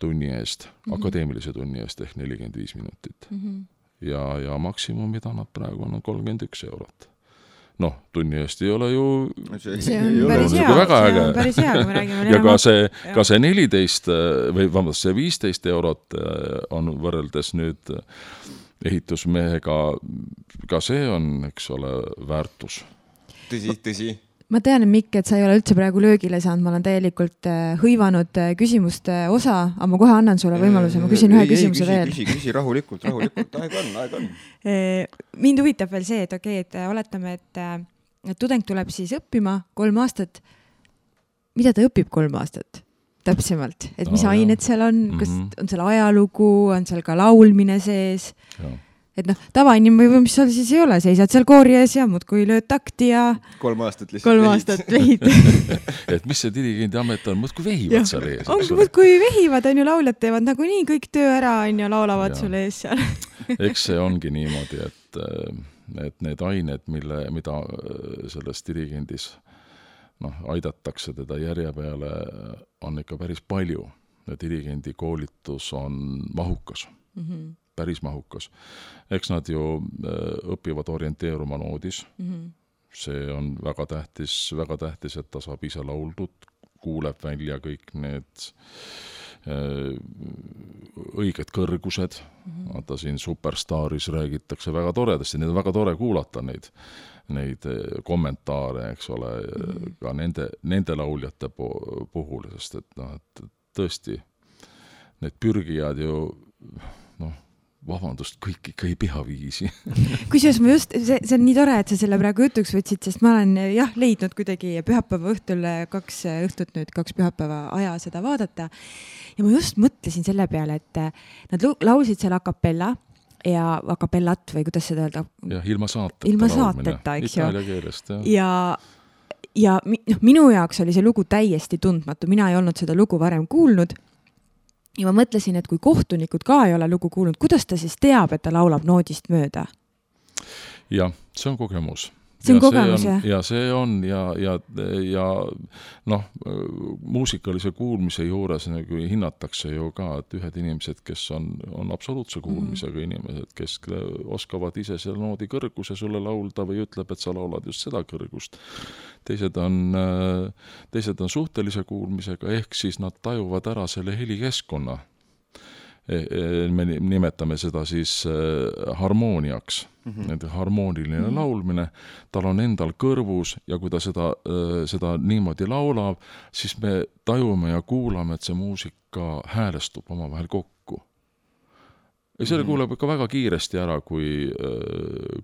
tunni eest mm. -hmm. akadeemilise tunni eest ehk nelikümmend viis minutit Mhm. ja, ja maksimum, mida nad praegu on, on kolmkümmend üks eurot. noh, tunni eest ei ole ju see on päris ole hea, nagu väga see on päris hea, kui me räägime ja ka see, ka see neliteist või vabandust, see viisteist eurot äh, on võrreldes nüüd äh, ehitusmehega, ka see on, eks ole, väärtus. tõsi, tõsi. Ma tean, Mikk, et sa ei ole üldse praegu löögile saanud, ma olen täielikult äh, hõivanud äh, küsimuste osa, aga ma kohe annan sulle võimaluse, ma küsin ühe küsimuse veel. küsi, küsi rahulikult, rahulikult, aega on, aega on. mind huvitab veel see, et okei okay,, et äh, oletame, et äh, tudeng tuleb siis õppima kolm aastat. mida ta õpib kolm aastat täpsemalt, et mis oh, ained seal on, kas mm. -hmm. on seal ajalugu, on seal ka laulmine sees? Et noh, tavainimene võib-olla, mis seal siis ei ole, seisad seal koori ees ja muudkui lööd takti ja kolm aastat lihtsalt. kolm aastat vehid. et mis see dirigendi amet on, muudkui vehivad seal ees, ongi muudkui vehivad, on ju, lauljad teevad nagunii kõik töö ära, on ju, laulavad Jaa. sul ees seal. eks see ongi niimoodi, et, et need ained, mille, mida äh, selles dirigendis noh, aidatakse teda järje peale, on ikka päris palju. ja dirigendi koolitus on mahukas Mhm, päris mahukas. eks nad ju äh, õpivad orienteeruma noodis, mhm, see on väga tähtis, väga tähtis, et ta saab ise lauldud, kuuleb välja kõik need äh, õiged kõrgused, vaata siin Superstaaris räägitakse väga toredasti, neid on väga tore kuulata, neid, neid eh, kommentaare, eks ole mm, -hmm. ka nende, nende lauljate puhul, sest et noh, et tõesti, need pürgijad ju noh, vabandust, kõik ikka ei pea viisi kusjuures ma just, see, see on nii tore, et sa selle praegu jutuks võtsid, sest ma olen jah leidnud kuidagi pühapäeva õhtul kaks õhtut nüüd, kaks pühapäeva aja seda vaadata. ja ma just mõtlesin selle peale, et nad lu- laulsid seal a capella ja a capellat või kuidas seda öelda jah, ilma saateta Ilma saateta, eks ju. Itaalia keelest, jah. ja, ja mi- noh, minu jaoks oli see lugu täiesti tundmatu, mina ei olnud seda lugu varem kuulnud. Ja ma mõtlesin, et kui kohtunikud ka ei ole lugu kuulnud, kuidas ta siis teab, et ta laulab noodist mööda? jah, see on kogemus. See on kogemus, jah? ja see on ja, ja, ja noh, muusikalise kuulmise juures nagu hinnatakse ju ka, et ühed inimesed, kes on, on absoluutse kuulmisega mm -hmm. inimesed, kes oskavad ise selle noodi kõrguse sulle laulda või ütleb, et sa laulad just seda kõrgust. teised on, teised on suhtelise kuulmisega, ehk siis nad tajuvad ära selle helikeskkonna me nimetame seda siis äh, harmooniaks mm, -hmm. et harmooniline mm -hmm. laulmine, tal on endal kõrvus ja kui ta seda, seda niimoodi laulab, siis me tajume ja kuulame, et see muusika häälestub omavahel kokku. ja selle mm -hmm. kuuleb ikka väga kiiresti ära, kui,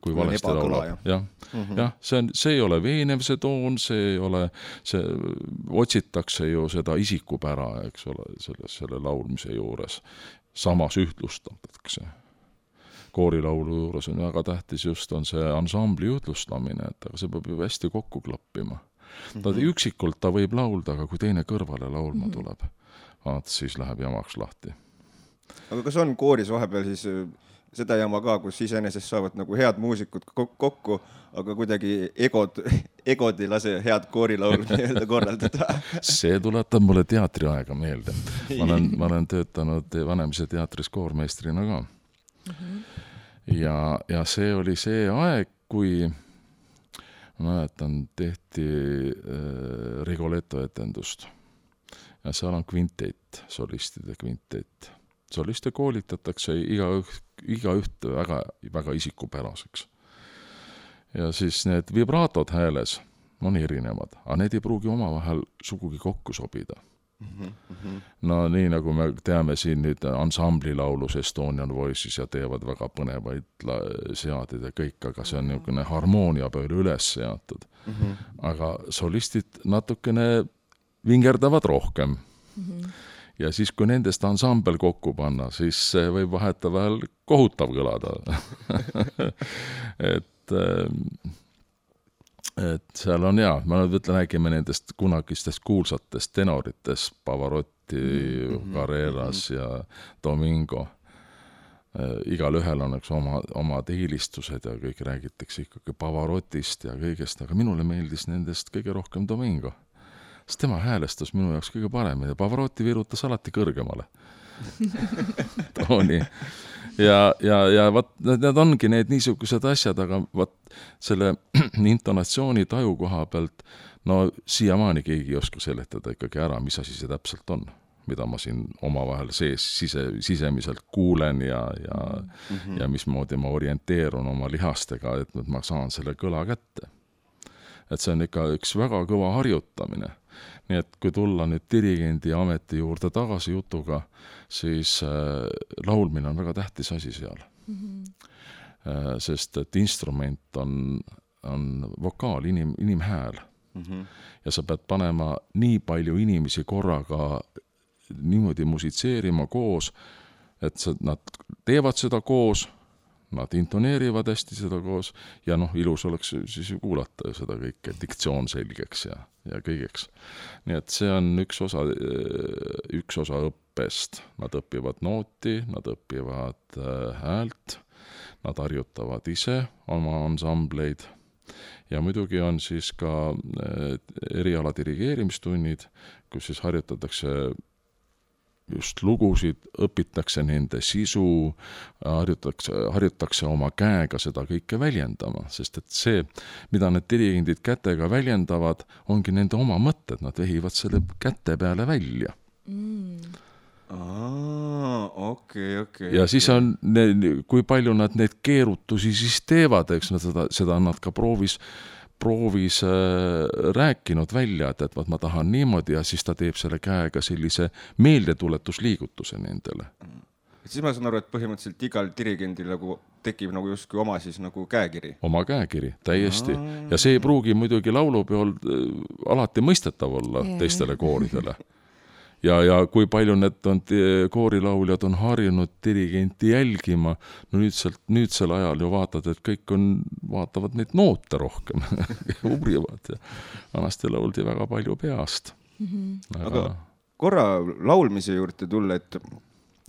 kui valesti laulab, jah mm -hmm., jah, see on, see ei ole veenev, see toon, see ei ole, see, otsitakse ju seda isikupära, eks ole, selle, selle laulmise juures samas ühtlustatakse. koorilaulu juures on väga tähtis just, on see ansambli ühtlustamine, et aga see peab ju hästi kokku klappima. ta mm -hmm. üksikult, ta võib laulda, aga kui teine kõrvale laulma mm -hmm. tuleb, vaat siis läheb jamaks lahti. aga kas on kooris vahepeal siis seda jama ka, kus iseenesest saavad nagu head muusikud kokku, aga kuidagi egod, egod ei lase head koorilaulu nii-öelda korraldada see tuletab mulle teatriaega meelde. ma olen, ma olen töötanud Vanemise teatris koormeistrina ka mm. -hmm. ja, ja see oli see aeg, kui ma mäletan, tehti äh, Rigoletto etendust ja seal on kvintett, solistide kvintett soliste koolitatakse igaüht, igaühte väga, väga isikupäraseks. ja siis need vibraatod hääles on erinevad, aga need ei pruugi omavahel sugugi kokku sobida Mm -hmm. no nii, nagu me teame siin nüüd ansamblilaulus Estonian Voices ja teevad väga põnevaid seadeid ja kõik, aga see on niisugune harmoonia peale üles seatud mm. -hmm. aga solistid natukene vingerdavad rohkem mm. -hmm. Ja siis, kui nendest ansambel kokku panna, siis see võib vahetevahel kohutav kõlada et äh, et seal on jaa, ma nüüd ütlen, räägime nendest kunagistest kuulsatest tenoritest, Pavarotti mm, -hmm. Carreras ja Domingo äh,. igalühel on üks oma, omad eelistused ja kõik räägitakse ikkagi Pavarotist ja kõigest, aga minule meeldis nendest kõige rohkem Domingo. Sest tema häälestus minu jaoks kõige parem ja Pavarotti virutas alati kõrgemale tooni ja, ja, ja vot need ongi need niisugused asjad, aga vot selle intonatsiooni taju koha pealt no siiamaani keegi ei oska seletada ikkagi ära, mis asi see täpselt on, mida ma siin omavahel sees sise, sisemiselt kuulen ja, ja mm, -hmm. ja mismoodi ma orienteerun oma lihastega, et ma saan selle kõla kätte. et see on ikka üks väga kõva harjutamine nii et kui tulla nüüd dirigendi ameti juurde tagasi jutuga, siis äh, laulmine on väga tähtis asi seal mm. -hmm. sest et instrument on, on vokaal, inim, inimhääl mm. -hmm. ja sa pead panema nii palju inimesi korraga niimoodi musitseerima koos, et sa, nad teevad seda koos nad intoneerivad hästi seda koos ja noh, ilus oleks siis ju kuulata seda kõike, diktsioon selgeks ja, ja kõigeks. nii et see on üks osa, üks osa õppest, nad õpivad nooti, nad õpivad äh, häält, nad harjutavad ise oma ansambleid ja muidugi on siis ka äh, eriala dirigeerimistunnid, kus siis harjutatakse just lugusid, õpitakse nende sisu, harjutatakse, harjutakse oma käega seda kõike väljendama, sest et see, mida need dirigendid kätega väljendavad, ongi nende oma mõtted, nad vehivad selle käte peale välja mm okei, okei. ja siis on, kui palju nad neid keerutusi siis teevad, eks nad seda, seda nad ka proovis proovis äh, rääkinud välja, et, et vot ma tahan niimoodi ja siis ta teeb selle käega sellise meeldetuletusliigutuse nendele. et siis ma saan aru, et põhimõtteliselt igal dirigendil nagu tekib nagu justkui oma siis nagu käekiri? oma käekiri, täiesti. ja see ei pruugi muidugi laulupeol äh, alati mõistetav olla teistele kooridele ja, ja kui palju need on, koorilauljad on harjunud dirigenti jälgima, no nüüd sealt, nüüdsel ajal ju vaatad, et kõik on, vaatavad neid noote rohkem uurivad ja vanasti lauldi väga palju peast mm. -hmm. aga, aga korra laulmise juurde tulla, et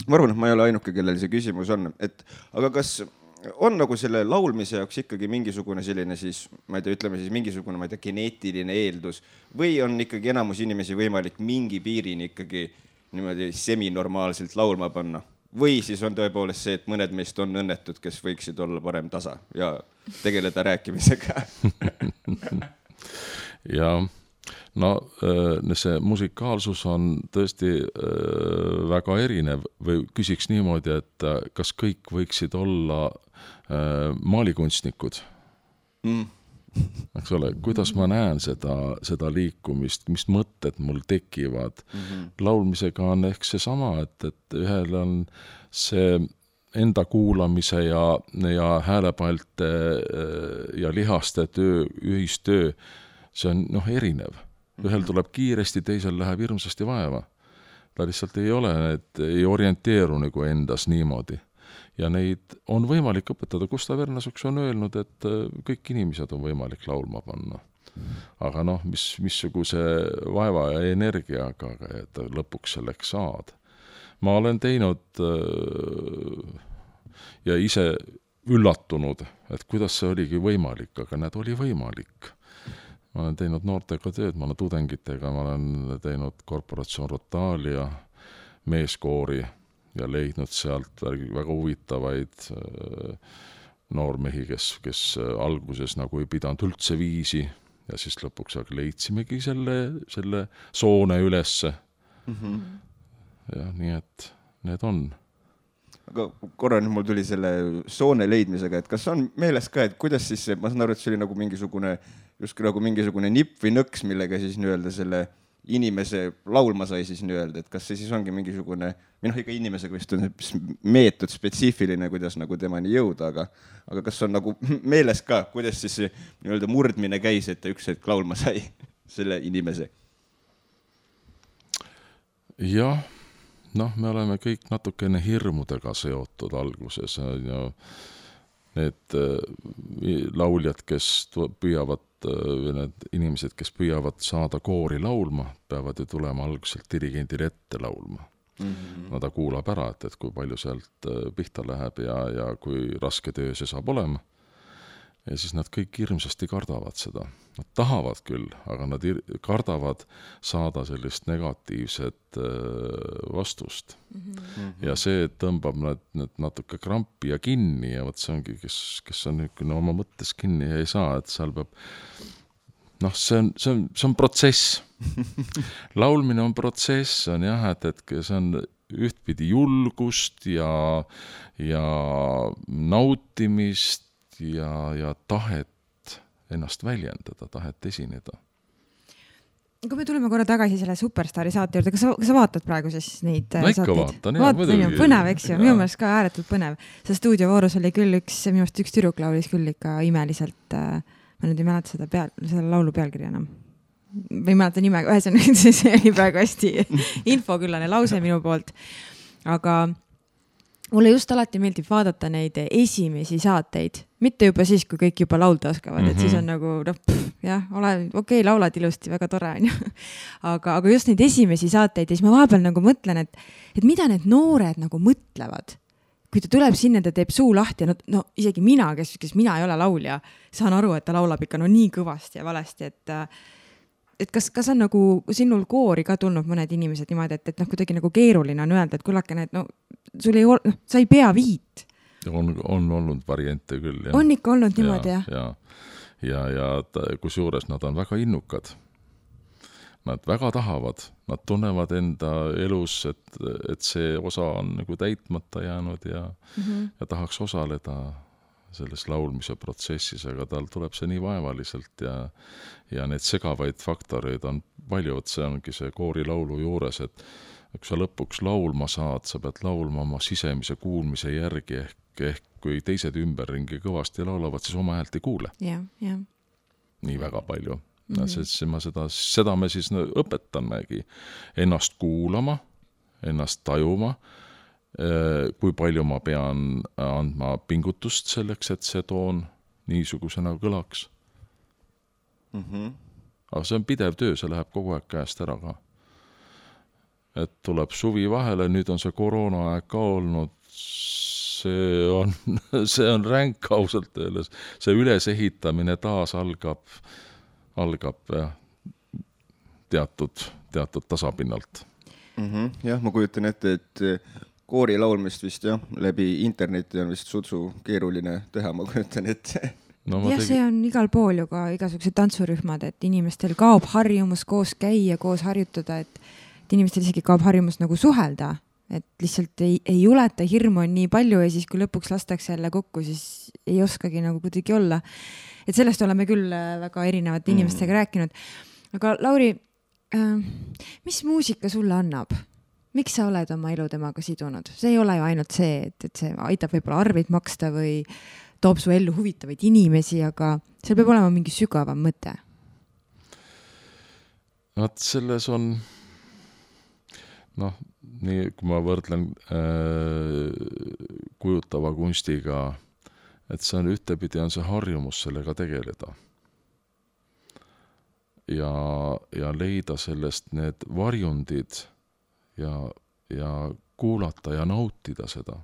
ma arvan, et ma ei ole ainuke, kellel see küsimus on, et aga kas on nagu selle laulmise jaoks ikkagi mingisugune selline siis, ma ei tea, ütleme siis mingisugune, ma ei tea, geneetiline eeldus või on ikkagi enamus inimesi võimalik mingi piirini ikkagi niimoodi seminormaalselt laulma panna? või siis on tõepoolest see, et mõned meist on õnnetud, kes võiksid olla parem tasa ja tegeleda rääkimisega ja no see musikaalsus on tõesti väga erinev või küsiks niimoodi, et kas kõik võiksid olla maalikunstnikud mm.? eks ole, kuidas ma näen seda, seda liikumist, mis mõtted mul tekivad mm. -hmm. laulmisega on ehk seesama, et, et ühel on see enda kuulamise ja, ja häälepaelte ja lihaste töö, ühistöö, see on noh, erinev ühel tuleb kiiresti, teisel läheb hirmsasti vaeva. ta lihtsalt ei ole, need ei orienteeru nagu endas niimoodi. Ja neid on võimalik õpetada, Gustav Ernesaks on öelnud, et äh, kõik inimesed on võimalik laulma panna. aga noh, mis, missuguse vaeva ja energiaga, et lõpuks selleks saad. ma olen teinud äh, ja ise üllatunud, et kuidas see oligi võimalik, aga näed, oli võimalik ma olen teinud noortega tööd, ma olen tudengitega, ma olen teinud Korporatsioon Rotalia meeskoori ja leidnud sealt väga huvitavaid äh, noormehi, kes, kes alguses nagu ei pidanud üldse viisi ja siis lõpuks aga leidsimegi selle, selle soone ülesse mm. -hmm. jah, nii et need on aga korra nüüd mul tuli selle soone leidmisega, et kas on meeles ka, et kuidas siis, ma saan aru, et see oli nagu mingisugune, justkui nagu mingisugune nipp või nõks, millega siis nii-öelda selle inimese laulma sai siis nii-öelda, et kas see siis ongi mingisugune, või noh, iga inimesega vist on meetod spetsiifiline, kuidas nagu temani jõuda, aga, aga kas on nagu meeles ka, kuidas siis see nii-öelda murdmine käis, et ta üks hetk laulma sai, selle inimese? jah noh, me oleme kõik natukene hirmudega seotud alguses ja need äh, lauljad, kes püüavad või need inimesed, kes püüavad saada koori laulma, peavad ju tulema algselt dirigendile ette laulma mm. -hmm. no ta kuulab ära, et, et kui palju sealt äh, pihta läheb ja, ja kui raske töö see saab olema ja siis nad kõik hirmsasti kardavad seda. Nad tahavad küll, aga nad kardavad saada sellist negatiivset äh, vastust mm. -hmm. ja see tõmbab nad, nad natuke krampi ja kinni ja vot see ongi, kes, kes on niisugune oma mõttes kinni ei saa, et seal peab noh, see on, see on, see on protsess laulmine on protsess, on jah, et, et see on ühtpidi julgust ja, ja nautimist ja, ja tahet ennast väljendada, tahet esineda. kui me tuleme korra tagasi selle Superstaari saate juurde, kas sa, kas sa vaatad praegu siis neid no, ikka saateid? vaatan, jaa, muidugi. põnev, eks ju, minu meelest ka ääretult põnev. seal stuudiovoorus oli küll üks, minu arust üks tüdruk laulis küll ikka imeliselt äh,, ma nüüd ei mäleta seda peal, selle laulu pealkirja enam või ei mäleta nime, ühesõnaga see oli praegu hästi infoküllane lause minu poolt. aga mulle just alati meeldib vaadata neid esimesi saateid, mitte juba siis, kui kõik juba laulda oskavad mm, -hmm. et siis mhm. on nagu noh, jah, ole okei okay,, laulad ilusti, väga tore onju. aga, aga just neid esimesi saateid ja siis ma vahepeal nagu mõtlen, et, et mida need noored nagu mõtlevad. kui ta tuleb sinna, ta teeb suu lahti ja no, no isegi mina, kes, kes mina ei ole laulja, saan aru, et ta laulab ikka no nii kõvasti ja valesti, et et kas, kas on nagu sinul koori ka tulnud mõned inimesed niimoodi, et, et noh, kuidagi nagu keeruline on öelda, et kullakene, et no sul ei ole, noh, sa ei pea viit. on, on olnud variante küll, jah. on ikka olnud niimoodi, jah? ja, ja, ja, ja kusjuures nad on väga innukad. Nad väga tahavad, nad tunnevad enda elus, et, et see osa on nagu täitmata jäänud ja mm, -hmm. ja tahaks osaleda selles laulmise protsessis, aga tal tuleb see nii vaevaliselt ja ja neid segavaid faktoreid on palju, et see ongi see koorilaulu juures, et kui sa lõpuks laulma saad, sa pead laulma oma sisemise kuulmise järgi, ehk, ehk kui teised ümberringi kõvasti laulavad, siis oma häält ei kuule. jah, jah. nii väga palju mm. -hmm. sest ma seda, seda me siis õpetamegi, ennast kuulama, ennast tajuma kui palju ma pean andma pingutust selleks, et see toon niisugusena kõlaks mm. -hmm. aga see on pidev töö, see läheb kogu aeg käest ära ka. et tuleb suvi vahele, nüüd on see koroonaaeg ka olnud, see on, see on ränk ausalt öeldes, see ülesehitamine taas algab, algab jah, teatud, teatud tasapinnalt mm. -hmm. jah, ma kujutan ette, et koori laulmist vist jah, läbi interneti on vist sutsu keeruline teha, ma kujutan ette no,. jah tegi..., see on igal pool ju ka igasugused tantsurühmad, et inimestel kaob harjumus koos käia, koos harjutada, et, et inimestel isegi kaob harjumus nagu suhelda, et lihtsalt ei, ei juleta, hirmu on nii palju ja siis, kui lõpuks lastakse jälle kokku, siis ei oskagi nagu kuidagi olla. et sellest oleme küll äh, väga erinevate mm. inimestega rääkinud. aga Lauri äh,, mis muusika sulle annab? Miks sa oled oma elu temaga sidunud, see ei ole ju ainult see, et, et see aitab võib-olla arveid maksta või toob su ellu huvitavaid inimesi, aga seal peab olema mingi sügavam mõte. vot selles on noh, nii kui ma võrdlen äh, kujutava kunstiga, et see on ühtepidi on see harjumus sellega tegeleda. ja, ja leida sellest need varjundid ja, ja kuulata ja nautida seda.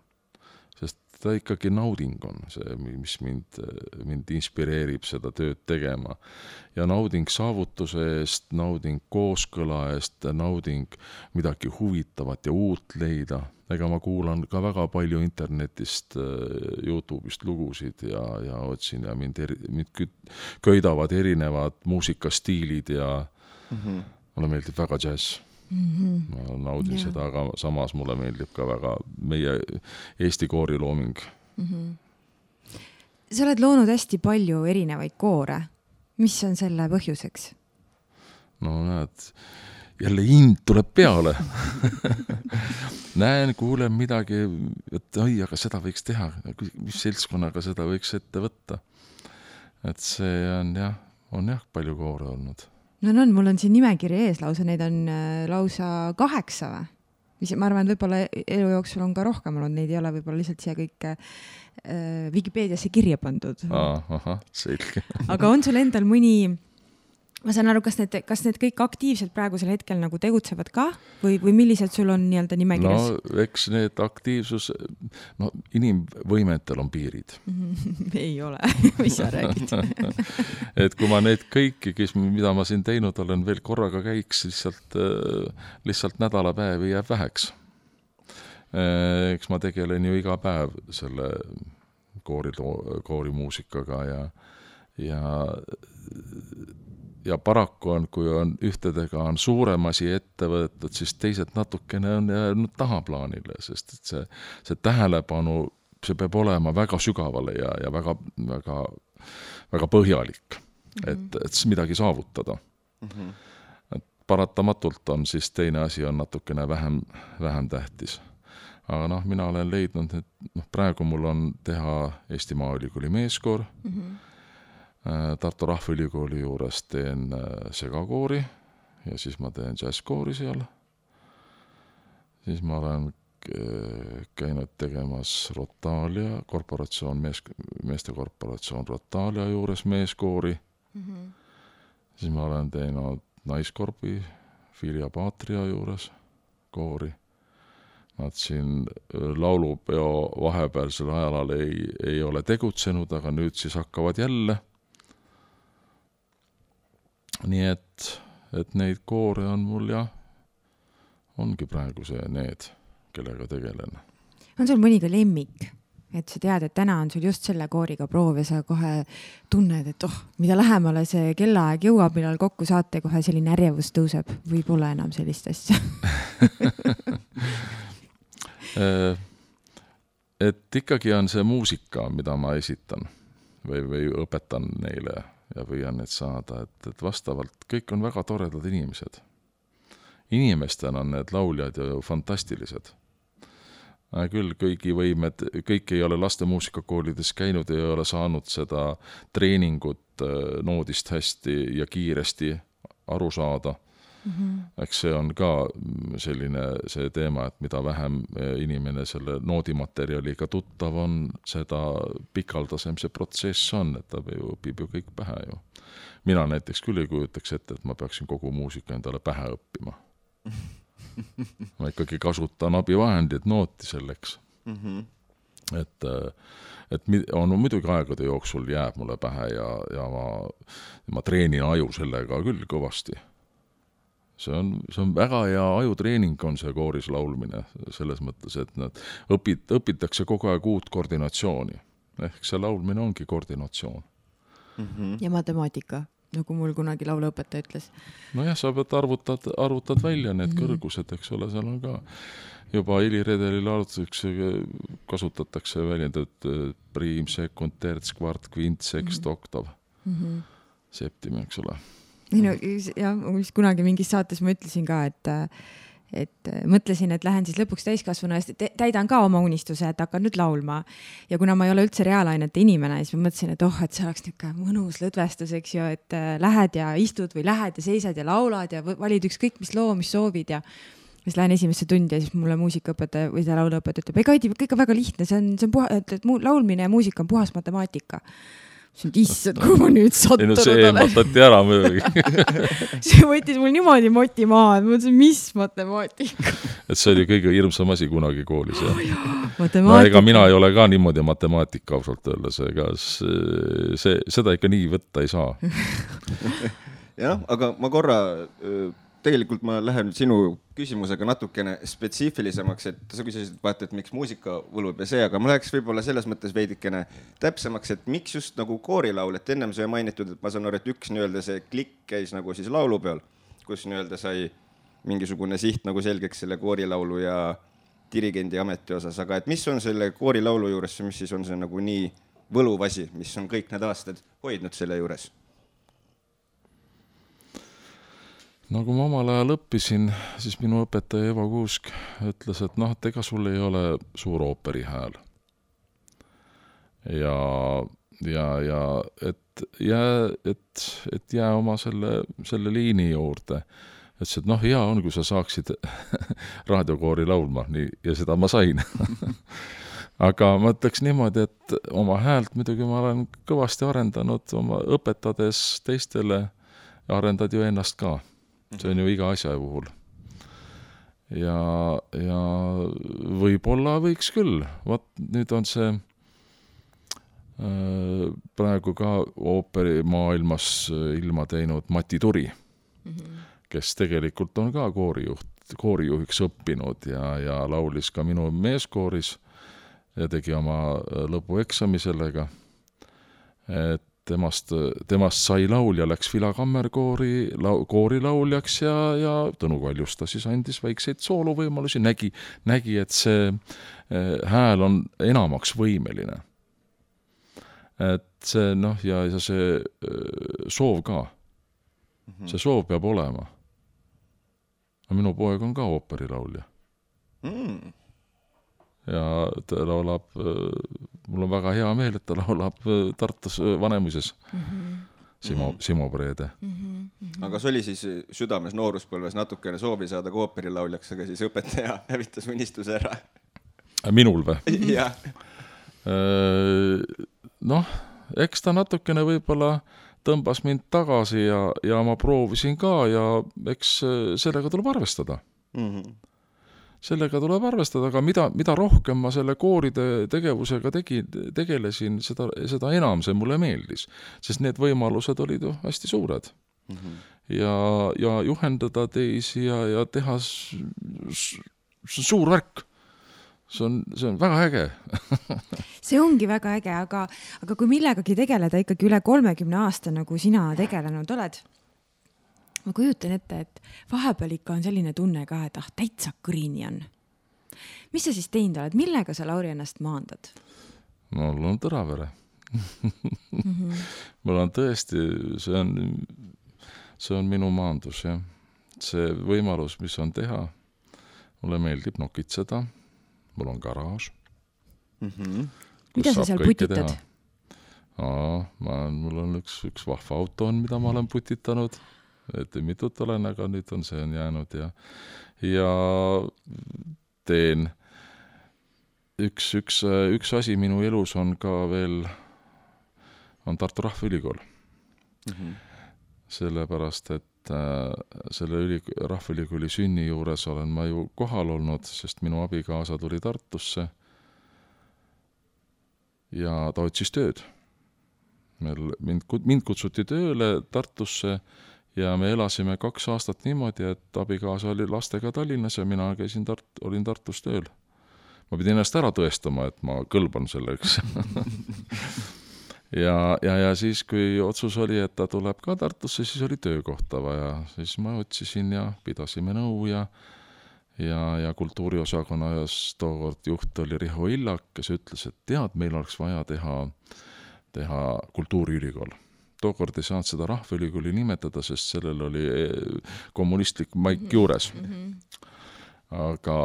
sest ta ikkagi nauding on see, mis mind, mind inspireerib seda tööd tegema. ja nauding saavutuse eest, nauding kooskõla eest, nauding midagi huvitavat ja uut leida. ega ma kuulan ka väga palju internetist, Youtube'ist lugusid ja, ja otsin ja mind eri, mind köidavad erinevad muusikastiilid ja mm -hmm. mulle meeldib väga džäss mm. -hmm. ma naudin Jaa. seda, aga samas mulle meeldib ka väga meie Eesti koorilooming. mm. -hmm. sa oled loonud hästi palju erinevaid koore. mis on selle põhjuseks? no näed, jälle hind tuleb peale näen, kuulen midagi, et oi, aga seda võiks teha, mis seltskonnaga seda võiks ette võtta. et see on jah, on jah, palju koore olnud. No on, mul on siin nimekiri ees lausa, neid on äh, lausa kaheksa või? mis ma arvan, et võib-olla elu jooksul on ka rohkem olnud, neid ei ole võib-olla lihtsalt siia kõike äh, Vikipeediasse kirja pandud. ahah, selge. aga on sul endal mõni ma saan aru, kas need, kas need kõik aktiivselt praegusel hetkel nagu tegutsevad ka või, või millised sul on nii-öelda nimekirjas? no eks need aktiivsus, no inimvõimetel on piirid ei ole mis sa räägid et kui ma need kõiki, kes, mida ma siin teinud olen, veel korraga käiks, lihtsalt, lihtsalt nädalapäevi jääb väheks. eks ma tegelen ju iga päev selle koori, koorimuusikaga ja, ja ja paraku on, kui on ühtedega on suurem asi ette võetud, siis teised natukene on jäänud tahaplaanile, sest et see, see tähelepanu, see peab olema väga sügavale ja, ja väga, väga, väga põhjalik mm, -hmm. et, et siis midagi saavutada mm. -hmm. et paratamatult on siis teine asi on natukene vähem, vähem tähtis. aga noh, mina olen leidnud, et noh, praegu mul on teha Eesti Maaülikooli meeskoor mm, -hmm Tartu Rahvaülikooli juures teen segakoori ja siis ma teen džässkoori seal. siis ma olen käinud tegemas Rotalia korporatsioon, mees, meestekorporatsioon Rotalia juures meeskoori mm. -hmm. siis ma olen teinud Naiskorbi Filia Patria juures koori. Nad siin laulupeo vahepealsel ajal ei, ei ole tegutsenud, aga nüüd siis hakkavad jälle nii et, et neid koore on mul jah, ongi praegu see need, kellega tegelen. on sul mõni ka lemmik, et sa tead, et täna on sul just selle kooriga proov ja sa kohe tunned, et oh, mida lähemale see kellaaeg jõuab, millal kokku saate, kohe selline ärevus tõuseb. Või pole enam sellist asja. Et ikkagi on see muusika, mida ma esitan või, või õpetan neile ja püüan neid saada, et, et vastavalt kõik on väga toredad inimesed. inimestena on need lauljad ju fantastilised. küll kõigi võimed, kõik ei ole lastemuusikakoolides käinud, ei ole saanud seda treeningut äh, noodist hästi ja kiiresti aru saada -hmm. eks see on ka selline see teema, et mida vähem inimene selle noodimaterjaliga tuttav on, seda pikaldasem see protsess on, et ta ju õpib ju kõik pähe ju. mina näiteks küll ei kujutaks ette, et ma peaksin kogu muusika endale pähe õppima. ma ikkagi kasutan abivahendit, nooti selleks mm. -hmm. et et on muidugi aegade jooksul jääb mulle pähe ja, ja ma, ma treenin aju sellega küll kõvasti see on, see on väga hea ajutreening, on see kooris laulmine, selles mõttes, et nad õpid, õpitakse kogu aeg uut koordinatsiooni. ehk see laulmine ongi koordinatsioon mm. -hmm. ja matemaatika, nagu mul kunagi lauluõpetaja ütles. nojah, sa pead arvutad, arvutad välja need mm -hmm. kõrgused, eks ole, seal on ka juba heliredelil arvutuseks kasutatakse väljendit priim, sekund, terts, kvart, kvint, sekst mm, -hmm. oktav mm, -hmm. septim, eks ole ei no jah, kunagi mingis saates ma ütlesin ka, et et mõtlesin, et lähen siis lõpuks täiskasvanu eest, täidan ka oma unistuse, et hakkan nüüd laulma. ja kuna ma ei ole üldse reaalainete inimene, siis ma mõtlesin, et oh, et see oleks niisugune mõnus lõdvestus, eks ju, et äh, lähed ja istud või lähed ja seisad ja laulad ja valid ükskõik mis loo, mis soovid ja siis lähen esimesse tundi ja siis mulle muusikaõpetaja või see lauluõpetaja ütleb, ei Kaidi, kõik on väga lihtne, see on, see on puha, et, et laulmine ja muusika on puhas matemaatika et issand, kuhu ma nüüd sattunud olen. see ehmatati ära muidugi see võttis mul niimoodi moti maha, et ma mõtlesin, mis matemaatika et see oli kõige hirmsam asi kunagi koolis jah oh,. no ega mina ei ole ka niimoodi matemaatik ausalt öeldes, ega see, see, seda ikka nii võtta ei saa jah, aga ma korra tegelikult ma lähen sinu küsimusega natukene spetsiifilisemaks, et sa küsisid vaata, et miks muusika võlub ja see, aga ma läheks võib-olla selles mõttes veidikene täpsemaks, et miks just nagu koorilaul, et ennem sai mainitud, et ma saan aru, et üks nii-öelda see klikk käis nagu siis laulupeol, kus nii-öelda sai mingisugune siht nagu selgeks selle koorilaulu ja dirigendi ameti osas, aga et mis on selle koorilaulu juures, mis siis on see nagu nii võluv asi, mis on kõik need aastad hoidnud selle juures? No kui ma omal ajal õppisin, siis minu õpetaja Eva Kuusk ütles, et noh, et ega sul ei ole suur ooperi hääl. ja, ja, ja et jää, et, et jää oma selle, selle liini juurde. ütles, et noh, hea on, kui sa saaksid raadiokoori laulma, nii, ja seda ma sain aga ma ütleks niimoodi, et oma häält muidugi ma olen kõvasti arendanud oma õpetades teistele, arendad ju ennast ka see on ju iga asja puhul. ja, ja võib-olla võiks küll, vot nüüd on see äh, praegu ka ooperimaailmas ilma teinud Mati Turi mm, -hmm. kes tegelikult on ka koorijuht, koorijuhiks õppinud ja, ja laulis ka minu meeskooris ja tegi oma lõpueksami sellega. et temast, temast sai laulja, läks Vila Kammerkoori lau-, koorilauljaks ja, ja Tõnu Kaljusta siis andis väikseid sooluvõimalusi, nägi, nägi, et see eh, hääl on enamaks võimeline. et see noh, ja, ja see eh, soov ka mm. -hmm. see soov peab olema. minu poeg on ka ooperilaulja mm ja ta laulab, mul on väga hea meel, et ta laulab Tartus Vanemuises mm. -hmm. Simo mm, -hmm. Simo Preede mm. -hmm. aga kas oli siis südames nooruspõlves natukene soovi saada ka ooperilauljaks, aga siis õpetaja hävitas unistuse ära? minul või? jah. noh, eks ta natukene võib-olla tõmbas mind tagasi ja, ja ma proovisin ka ja eks sellega tuleb arvestada mm. -hmm sellega tuleb arvestada, aga mida, mida rohkem ma selle kooride tegevusega tegin, tegelesin, seda, seda enam see mulle meeldis. sest need võimalused olid ju hästi suured mm. -hmm. ja, ja juhendada teisi ja, ja teha, see on suur värk see on, see on väga äge see ongi väga äge, aga, aga kui millegagi tegeleda ikkagi üle kolmekümne aasta, nagu sina tegelenud oled ma kujutan ette, et vahepeal ikka on selline tunne ka, et ah, täitsa kõrini on. mis sa siis teinud oled, millega sa, Lauri, ennast maandad? mul on Tõravere mm. -hmm. mul on tõesti, see on, see on minu maandus, jah. see võimalus, mis on teha, mulle meeldib nokitseda, mul on garaaž mm. -hmm. mida sa seal putitad? aa, ma, mul on üks, üks vahva auto on, mida ma olen putitanud et mitut olen, aga nüüd on, see on jäänud ja, ja teen üks, üks, üks asi minu elus on ka veel, on Tartu Rahvaülikool mm. -hmm. sellepärast, et äh, selle üli, Rahvaülikooli sünni juures olen ma ju kohal olnud, sest minu abikaasa tuli Tartusse ja ta otsis tööd. meil, mind, mind kutsuti tööle Tartusse ja me elasime kaks aastat niimoodi, et abikaasa oli lastega Tallinnas ja mina käisin Tart-, olin Tartus tööl. ma pidin ennast ära tõestama, et ma kõlban selleks ja, ja, ja siis, kui otsus oli, et ta tuleb ka Tartusse, siis oli töökohta vaja, siis ma otsisin ja pidasime nõu ja ja, ja kultuuriosakonnas tookord juht oli Riho Illak, kes ütles, et tead, meil oleks vaja teha, teha kultuuriülikool tookord ei saanud seda Rahvaülikooli nimetada, sest sellel oli eh, kommunistlik maik mhm. juures. -hmm. aga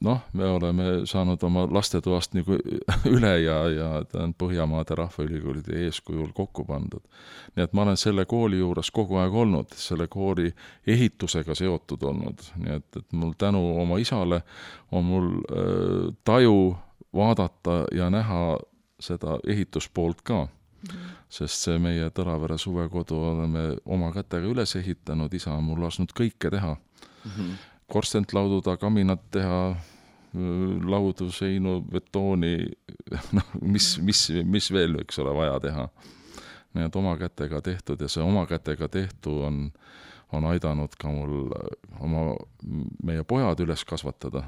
noh, me oleme saanud oma lastetoast nagu üle ja, ja ta on Põhjamaade Rahvaülikoolide eeskujul kokku pandud. nii et ma olen selle kooli juures kogu aeg olnud, selle kooli ehitusega seotud olnud, nii et, et mul tänu oma isale on mul äh, taju vaadata ja näha seda ehituspoolt ka sest see meie Tõravere suvekodu oleme oma kätega üles ehitanud, isa on mul lasknud kõike teha mm. -hmm. korstent laududa, kaminat teha, laudu, seinu, betooni, noh, mis, mis, mis veel võiks olla vaja teha. nii et oma kätega tehtud ja see oma kätega tehtu on, on aidanud ka mul oma, meie pojad üles kasvatada.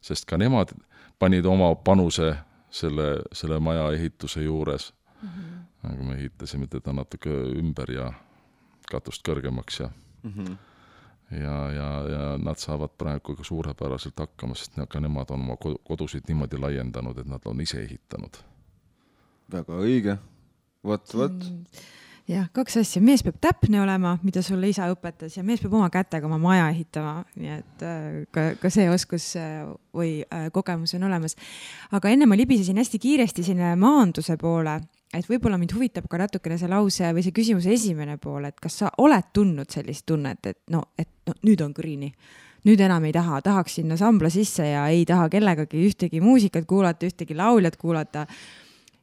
sest ka nemad panid oma panuse selle, selle maja ehituse juures mm. -hmm aga me ehitasime teda natuke ümber ja katust kõrgemaks ja mm, -hmm. ja, ja, ja nad saavad praegu ka suurepäraselt hakkama, sest ka nemad on oma kodusid niimoodi laiendanud, et nad on ise ehitanud. väga õige, vot, vot Mm, jah, kaks asja, mees peab täpne olema, mida sulle isa õpetas ja mees peab oma kätega oma maja ehitama, nii et äh, ka, ka see oskus äh, või äh, kogemus on olemas. aga enne ma libisesin hästi kiiresti sinna maanduse poole, et võib-olla mind huvitab ka natukene see lause või see küsimuse esimene pool, et kas sa oled tundnud sellist tunnet, et no, et no nüüd on kõrini nüüd enam ei taha, tahaks sinna sambla sisse ja ei taha kellegagi ühtegi muusikat kuulata, ühtegi lauljat kuulata.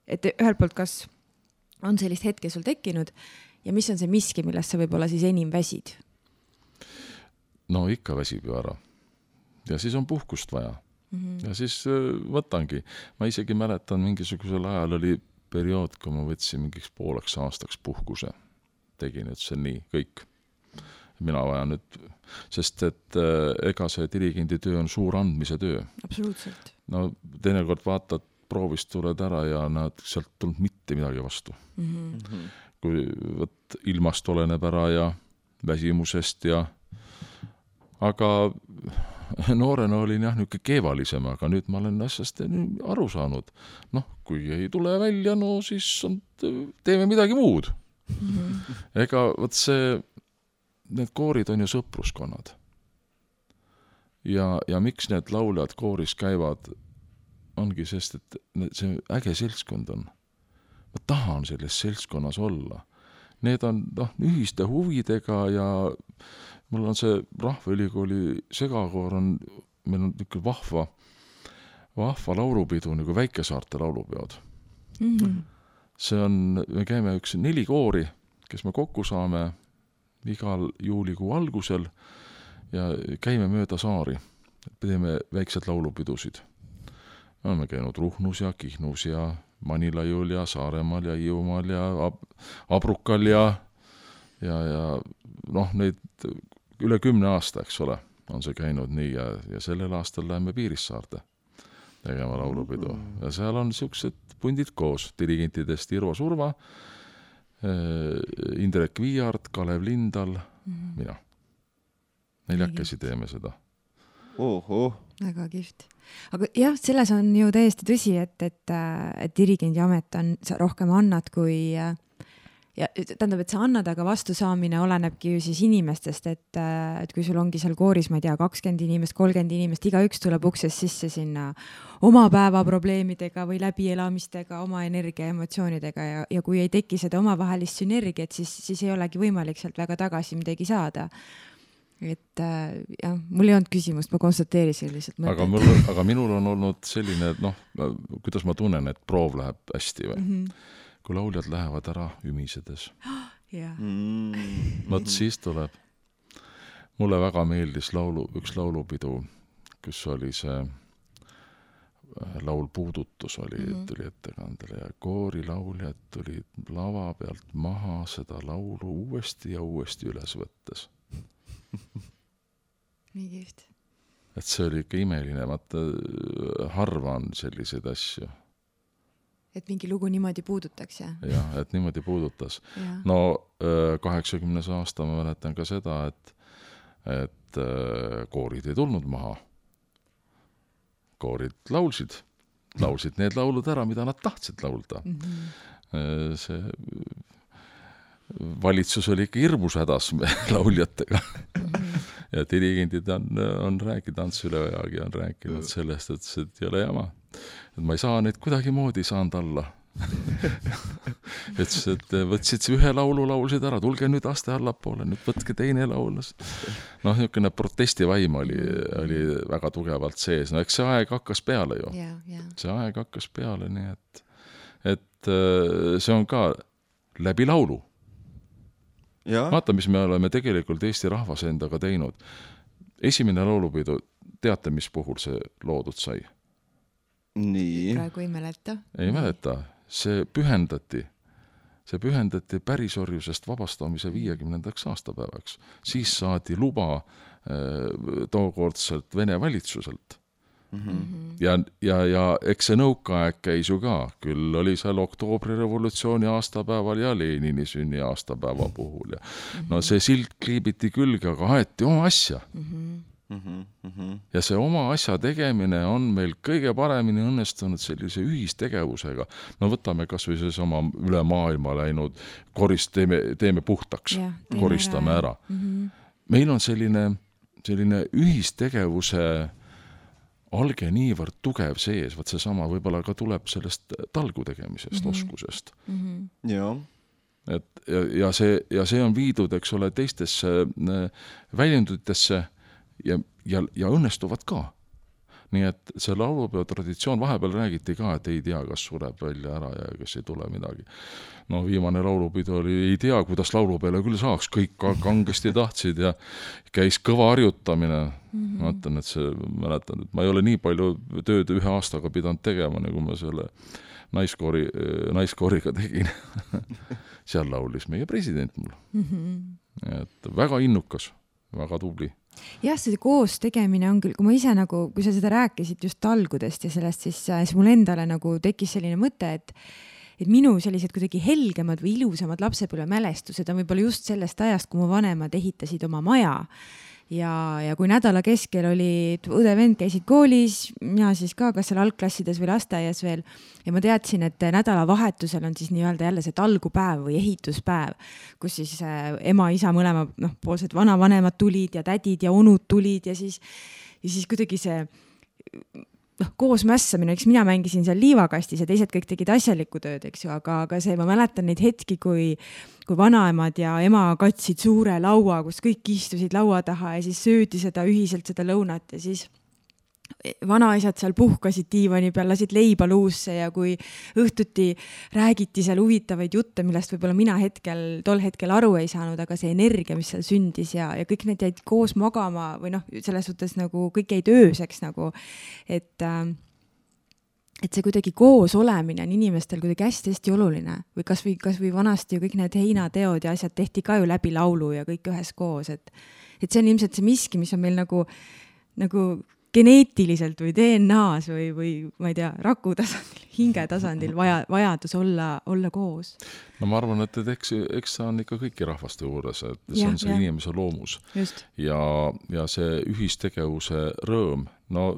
et ühelt poolt, kas on sellist hetke sul tekkinud ja mis on see miski, millest sa võib-olla siis enim väsid? no ikka väsib ju ära. ja siis on puhkust vaja mm. -hmm. ja siis äh, võtangi, ma isegi mäletan, mingisugusel ajal oli periood, kui ma võtsin mingiks pooleks aastaks puhkuse. tegin, ütlesin nii, kõik. mina vajan nüüd, sest et äh, ega see dirigendi töö on suur andmise töö. absoluutselt. no teinekord vaatad proovist tuled ära ja näed, sealt tulnud mitte midagi vastu mm. -hmm. kui vot ilmast oleneb ära ja väsimusest ja aga noorena olin jah, niisugune keevalisem, aga nüüd ma olen asjast aru saanud. noh, kui ei tule välja, no siis on, teeme midagi muud mm. -hmm. ega vot see, need koorid on ju sõpruskonnad. ja, ja miks need lauljad kooris käivad ongi sest, et see äge seltskond on. ma tahan selles seltskonnas olla. Need on noh, ühiste huvidega ja mul on see Rahvaülikooli segakoor on, meil on niisugune vahva, vahva laulupidu nagu Väikesaarte laulupeod mm. -hmm. see on, me käime üks neli koori, kes me kokku saame igal juulikuu algusel ja käime mööda saari, teeme väikseid laulupidusid me oleme käinud Ruhnus ja Kihnus ja Manilaiul ja Saaremaal ja Hiiumaal ja Ab Abrukal ja ja, ja noh, neid üle kümne aasta, eks ole, on see käinud nii ja, ja sellel aastal läheme Piirissaarde tegema laulupidu ja seal on niisugused pundid koos, dirigentidest Irvo Surva, eh, Indrek Viiart, Kalev Lindal mm, -hmm. mina. neljakesi teeme seda. väga kihvt aga jah, selles on ju täiesti tõsi, et, et, et dirigendi amet on, sa rohkem annad kui ja tähendab, et sa annad, aga vastusaamine olenebki ju siis inimestest, et, et kui sul ongi seal kooris, ma ei tea, kakskümmend inimest, kolmkümmend inimest, igaüks tuleb uksest sisse sinna oma päeva probleemidega või läbielamistega, oma energia, emotsioonidega ja, ja kui ei teki seda omavahelist sünergiat, siis, siis ei olegi võimalik sealt väga tagasi midagi saada et äh, jah, mul ei olnud küsimust, ma konstateerisin lihtsalt aga mul, aga minul on olnud selline, noh, kuidas ma tunnen, et proov läheb hästi või mm? -hmm. Kui lauljad lähevad ära ümisedes yeah.. Mm. vot siis tuleb. mulle väga meeldis laulu, üks laulupidu, kus oli see äh, laul Puudutus oli mm, -hmm. tuli ettekandele ja koorilauljad tulid lava pealt maha seda laulu uuesti ja uuesti üles võttes nii kihvt. et see oli ikka imeline, vaata harva on selliseid asju. Et mingi lugu niimoodi puudutakse? jah, et niimoodi puudutas. no kaheksakümnes aasta ma mäletan ka seda, et, et koorid ei tulnud maha. koorid laulsid, laulsid need laulud ära, mida nad tahtsid laulda mm. -hmm. see valitsus oli ikka hirmus hädas lauljatega ja dirigendid on, on rääkinud, Ants Üleojagi on rääkinud sellest, et see ei ole jama. Et ma ei saa neid kuidagimoodi saanud alla ütles, et võtsid ühe laulu, laulsid ära, tulge nüüd aste allapoole, nüüd võtke teine laul. noh, niisugune protestivaim oli, oli väga tugevalt sees, no eks see aeg hakkas peale ju yeah,. Yeah. see aeg hakkas peale, nii et, et äh, see on ka läbi laulu vaata, mis me oleme tegelikult Eesti rahvas endaga teinud. esimene laulupidu, teate, mis puhul see loodud sai? Nii. praegu ei mäleta. ei mäleta, see pühendati, see pühendati pärisorjusest vabastamise viiekümnendaks aastapäevaks. siis saadi luba äh, tookordselt Vene valitsuselt mm. -hmm. ja, ja, ja eks see nõukaaeg käis ju ka, küll oli seal oktoobrirevolutsiooni aastapäeval ja Lenini sünniaastapäeva puhul ja mm -hmm. no see silt kliibiti külge, aga aeti oma asja mm. -hmm Mm -hmm, mm -hmm. ja see oma asja tegemine on meil kõige paremini õnnestunud sellise ühistegevusega. no võtame kasvõi seesama üle maailma läinud korist, teeme, teeme puhtaks, koristame ära, ära.. Mm -hmm. meil on selline, selline ühistegevuse alge niivõrd tugev sees, vot seesama võib-olla ka tuleb sellest talgu tegemisest mm, -hmm. oskusest mm. -hmm. jah et ja, ja see, ja see on viidud, eks ole, teistesse äh, väljunditesse ja, ja, ja õnnestuvad ka. nii et see laulupeo traditsioon, vahepeal räägiti ka, et ei tea, kas sureb välja ära ja kas ei tule midagi. no viimane laulupidu oli, ei tea, kuidas laulupeole küll saaks, kõik kangesti tahtsid ja käis kõva harjutamine mm. -hmm. ma ütlen, et see, mäletan, et ma ei ole nii palju tööd ühe aastaga pidanud tegema, nagu ma selle naiskoori, naiskooriga tegin seal laulis meie president mul mm. -hmm. et väga innukas, väga tubli jah, see koos tegemine on küll, kui ma ise nagu, kui sa seda rääkisid just talgudest ja sellest, siis, siis mul endale nagu tekkis selline mõte, et et minu sellised kuidagi helgemad või ilusamad lapsepõlvemälestused on võib-olla just sellest ajast, kui mu vanemad ehitasid oma maja ja, ja kui nädala keskel olid õde-vend käisid koolis, mina siis ka, kas seal algklassides või lasteaias veel ja ma teadsin, et nädalavahetusel on siis nii-öelda jälle see talgupäev või ehituspäev, kus siis äh, ema-isa mõlema noh, poolsed vanavanemad tulid ja tädid ja onud tulid ja siis, ja siis kuidagi see noh, koos mässamine, eks mina mängisin seal liivakastis ja teised kõik tegid asjalikku tööd, eks ju, aga, aga see, ma mäletan neid hetki, kui, kui vanaemad ja ema katsid suure laua, kus kõik istusid laua taha ja siis söödi seda ühiselt, seda lõunat ja siis vanaisad seal puhkasid diivani peal, lasid leiba luusse ja kui õhtuti räägiti seal huvitavaid jutte, millest võib-olla mina hetkel, tol hetkel aru ei saanud, aga see energia, mis seal sündis ja, ja kõik need jäid koos magama või noh, selles suhtes nagu kõik jäid ööseks nagu, et äh, et see kuidagi koos olemine on inimestel kuidagi hästi-hästi oluline. Või kasvõi, kasvõi vanasti ju kõik need heinateod ja asjad tehti ka ju läbi laulu ja kõik üheskoos, et, et see on ilmselt see miski, mis on meil nagu, nagu geneetiliselt või DNA-s või, või ma ei tea, raku tasandil, hinge tasandil vaja, vajadus olla, olla koos. no ma arvan, et, et eks, eks see on ikka kõiki rahvaste juures, et see ja, on see ja. inimese loomus. ja, ja see ühistegevuse rõõm, no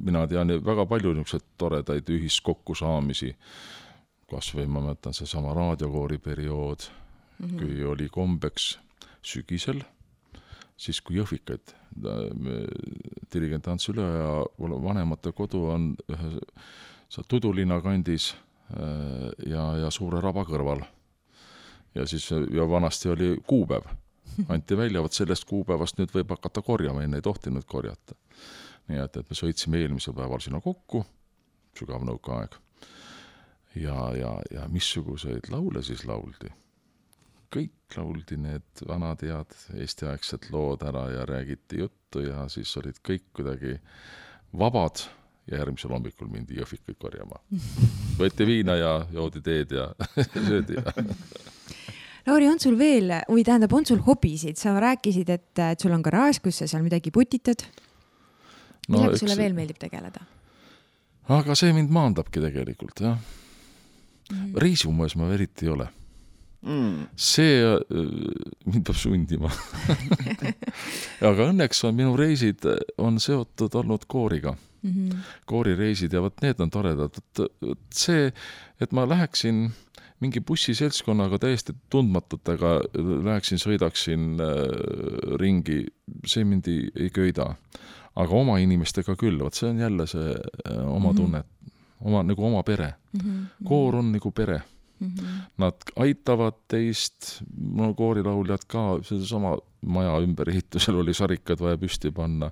mina tean väga palju niisuguseid toredaid ühiskokkusaamisi, kas või ma mõtlen seesama raadiokoori periood mm, -hmm. kui oli kombeks sügisel siis kui Jõhvikaid, dirigent Ants Üleoja vanemate kodu on ühe seal Tudulinna kandis äh, ja, ja Suure raba kõrval. ja siis, ja vanasti oli kuupäev, anti välja, vot sellest kuupäevast nüüd võib hakata korjama, enne ei tohtinud korjata. nii et, et me sõitsime eelmisel päeval sinna kokku, sügav nõukaaeg. ja, ja, ja missuguseid laule siis lauldi kõik lauldi need vanad head eestiaegsed lood ära ja räägiti juttu ja siis olid kõik kuidagi vabad ja järgmisel hommikul mindi jõhvikuid korjama. võeti viina ja joodi teed ja söödi ja Lauri, on sul veel, või tähendab, on sul hobisid, sa rääkisid, et, sul on garaaž, kus sa seal midagi putitad no,. millega eks... sulle veel meeldib tegeleda? aga see mind maandabki tegelikult jah mm.. reisiumees ma eriti ei ole mm.. see äh, mind peab sundima aga õnneks on minu reisid, äh, on seotud olnud kooriga mm. -hmm. koorireisid ja vot need on toredad, et see, et ma läheksin mingi bussiseltskonnaga täiesti tundmatutega, läheksin, sõidaksin äh, ringi, see mind ei, ei köida. aga oma inimestega küll, vot see on jälle see äh, oma mm -hmm. tunne, oma, nagu oma pere mm. -hmm. koor on nagu pere Mm -hmm. Nad aitavad teist, no koorilauljad ka, sedasama maja ümberehitusel oli sarikad vaja püsti panna.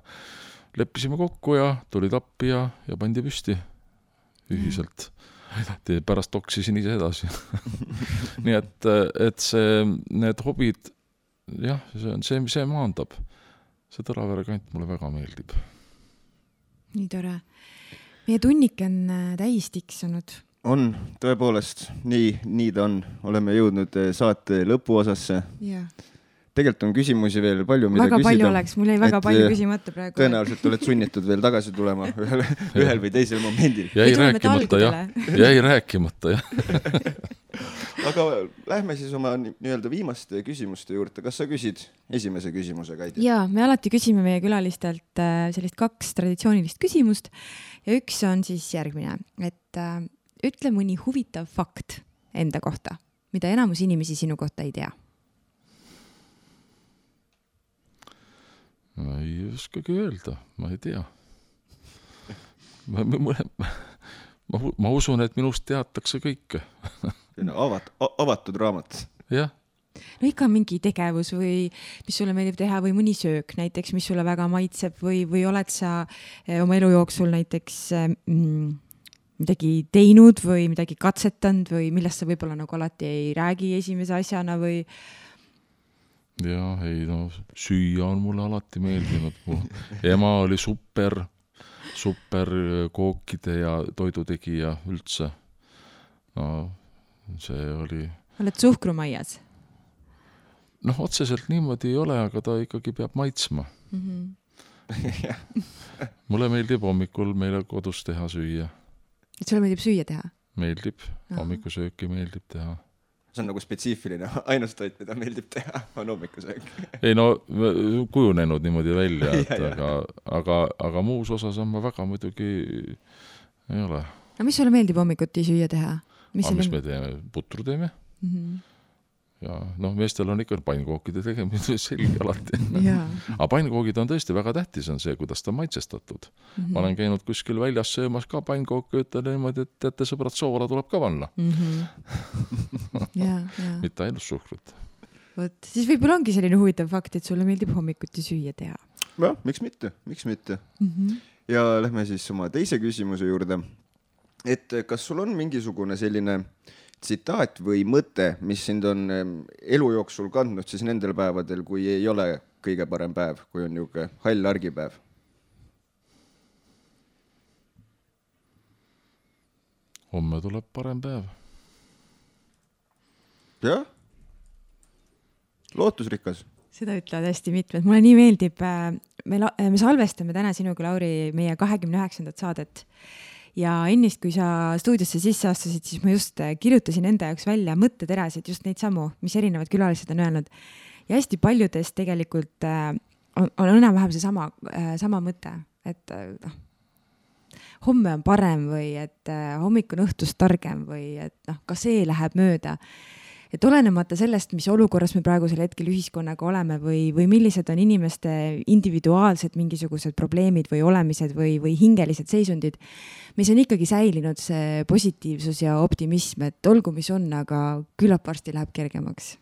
leppisime kokku ja tulid appi ja, ja pandi püsti ühiselt aidati, pärast toksisin ise edasi nii et, et see, need hobid, jah, see on see, see maandab. see Tõravere kant mulle väga meeldib. nii tore. meie tunnike on äh, täis tiksunud on tõepoolest nii, nii ta on, oleme jõudnud eh, saate lõpuosasse yeah.. tegelikult on küsimusi veel palju, mida väga küsida. palju oleks, mul jäi väga Et, palju eh, küsimata praegu. tõenäoliselt oled sunnitud veel tagasi tulema ühel, ühel või teisel momendil. jäi rääkimata jah, jäi rääkimata jah. aga lähme siis oma ni- nii-öelda viimaste küsimuste juurde. kas sa küsid esimese küsimuse, Kaidi? ja me alati küsime meie külalistelt sellist kaks traditsioonilist küsimust ja üks on siis järgmine, et äh, ütle mõni huvitav fakt enda kohta, mida enamus inimesi sinu kohta ei tea. ma ei oskagi öelda, ma ei tea. ma, ma, ma, ma, ma usun, et minust teatakse kõike. avat-, avatud raamat. jah, no ikka mingi tegevus või mis sulle meeldib teha või mõni söök näiteks, mis sulle väga maitseb või, või oled sa eh, oma elu jooksul näiteks eh, mm, midagi teinud või midagi katsetanud või millest sa võib-olla nagu alati ei räägi esimese asjana või ja ei no süüa on mulle alati meeldinud, mu ema oli super, super kookide ja toidutegija üldse. no see oli, oled suhkrumaias noh, otseselt niimoodi ei ole, aga ta ikkagi peab maitsma. mm? -hmm. mulle meeldib hommikul meile kodus teha süüa, et sulle meeldib süüa teha? meeldib, hommikusööki meeldib teha. see on nagu spetsiifiline, ainus toit, mida meeldib teha, on hommikusöök. ei no kujunenud niimoodi välja, et Ja, ja. aga, aga, aga muus osas on ma väga muidugi ei ole. aga mis sulle meeldib hommikuti süüa teha? aga mis me teeme, putru teeme mm -hmm. Ja noh, meestel on ikka pannkookide tegemine selge alati. aga pannkoogid on tõesti väga tähtis, on see, kuidas ta on maitsestatud mm. Mhm. ma olen käinud kuskil väljas söömas ka pannkooke, ütlen niimoodi, et teate, sõbrad, soola tuleb ka panna, ja, ja mitte ainult suhkrut. vot siis võib-olla ongi selline huvitav fakt, et sulle meeldib hommikuti süüa teha jah, miks mitte, miks mitte. mm. -hmm. ja lähme siis oma teise küsimuse juurde. et kas sul on mingisugune selline tsitaat või mõte, mis sind on elu jooksul kandnud siis nendel päevadel, kui ei ole kõige parem päev, kui on niisugune hall argipäev? homme tuleb parem päev. jah, lootusrikas. seda ütlevad hästi mitmed, mulle nii meeldib, me, me salvestame täna sinuga, Lauri, meie kahekümne üheksandat saadet. Ja ennist, kui sa stuudiosse sisse astusid, siis ma just äh, kirjutasin enda jaoks välja mõtteterasid, just neid samu, mis erinevad külalised on öelnud. ja hästi paljudes tegelikult äh, on, on enam-vähem seesama äh,, sama mõte, et noh, homme on parem või et hommik on õhtust targem või et noh, ka see läheb mööda et olenemata sellest, mis olukorras me praegusel hetkel ühiskonnaga oleme või, või millised on inimeste individuaalsed mingisugused probleemid või olemised või, või hingelised seisundid, meis on ikkagi säilinud see positiivsus ja optimism, et olgu, mis on, aga küllap varsti läheb kergemaks.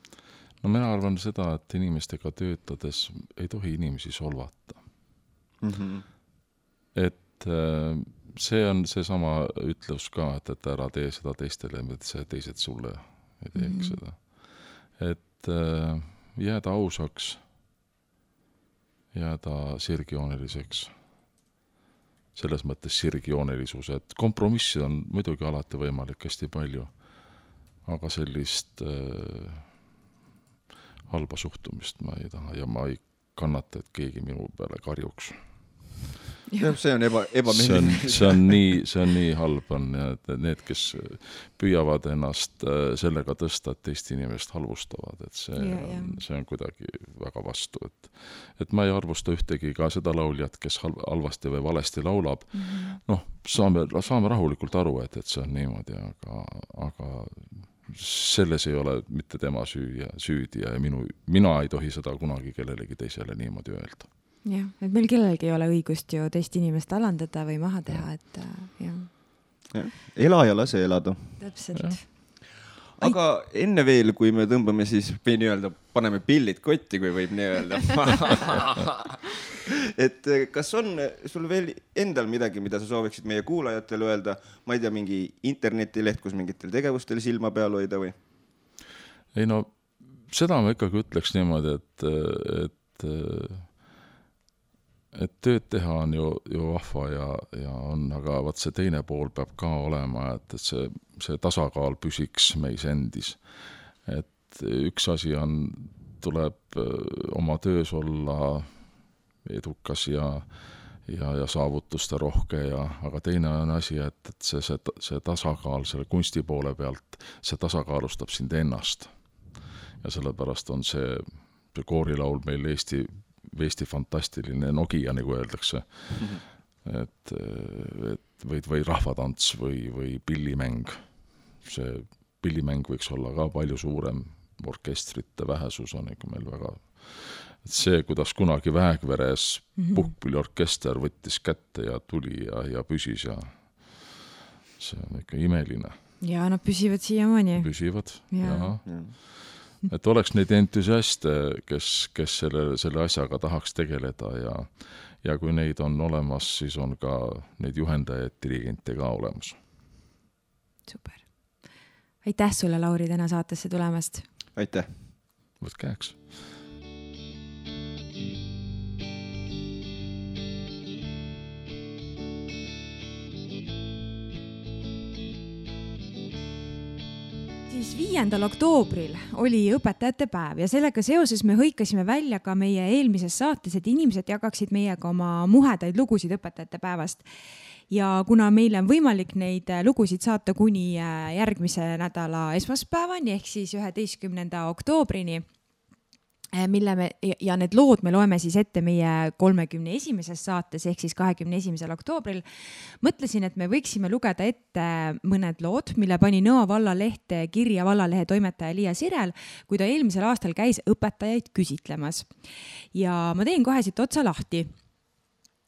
no mina arvan seda, et inimestega töötades ei tohi inimesi solvata. Mm -hmm. et äh, see on seesama ütlus ka, et, et ära tee seda teistele, see teised sulle ei teeks mm -hmm. seda. et äh, jääda ausaks, jääda sirgjooneliseks. selles mõttes sirgjoonelisus, et kompromisse on muidugi alati võimalik hästi palju, aga sellist äh, halba suhtumist ma ei taha ja ma ei kannata, et keegi minu peale karjuks jah, see on eba, on ebameeldiv., see on nii, see on nii halb on ja et need, kes püüavad ennast äh, sellega tõsta, et teist inimest halvustavad, et see Ja, on ja., see on kuidagi väga vastu, et et ma ei arvusta ühtegi ka seda lauljat, kes halb, halvasti või valesti laulab mm. -hmm. noh, saame, saame rahulikult aru, et, et see on niimoodi, aga, aga selles ei ole mitte tema süü ja süüdi ja minu, mina ei tohi seda kunagi kellelegi teisele niimoodi öelda jah, et meil kellelgi ei ole õigust ju teist inimest alandada või maha teha, et äh, jah, ela ja lase elada. Täpselt. Aga enne veel, kui me tõmbame siis või nii-öelda paneme pillid kotti, kui võib nii öelda. et eh, kas on sul veel endal midagi, mida sa sooviksid meie kuulajatele öelda, ma ei tea, mingi internetileht, kus mingitel tegevustel silma peal hoida või? ei no seda ma ikkagi ütleks niimoodi, et, et et tööd teha on ju, ju vahva ja, ja on, aga vot see teine pool peab ka olema, et, et see, see tasakaal püsiks meis endis. et üks asi on tuleb oma töös olla edukas ja ja, ja saavutuste rohke ja, aga teine on asi, et, et see, see, see tasakaal selle kunsti poole pealt, see tasakaalustab sind ennast. ja sellepärast on see, see koorilaul meil Eesti, Eesti fantastiline Nokia, nagu öeldakse mm. -hmm. et, et või, või rahvatants või, või pillimäng. see pillimäng võiks olla ka palju suurem, orkestrite vähesus on ikka meil väga et see, kuidas kunagi Väekveres mm -hmm. puhkpilliorkester võttis kätte ja tuli ja, ja püsis ja see on ikka imeline. ja nad püsivad siiamaani. püsivad ja, ja. ja et oleks neid entusiaste, kes, kes selle, selle asjaga tahaks tegeleda ja ja kui neid on olemas, siis on ka neid juhendajaid, dirigente ka olemas. super. aitäh sulle, Lauri, täna saatesse tulemast! aitäh! võtke käeks! Siis viiendal oktoobril oli õpetajate päev ja sellega seoses me hõikasime välja ka meie eelmises saates, et inimesed jagaksid meiega oma muhedaid lugusid õpetajate päevast. ja kuna meile on võimalik neid lugusid saata kuni äh, järgmise nädala esmaspäevani ehk siis üheteistkümnenda oktoobrini mille me ja need lood me loeme siis ette meie kolmekümne esimeses saates ehk siis kahekümne esimesel oktoobril. mõtlesin, et me võiksime lugeda ette mõned lood, mille pani Nõo vallalehte kirja vallalehe toimetaja Liia Sirel, kui ta eelmisel aastal käis õpetajaid küsitlemas. ja ma teen kohe siit otsa lahti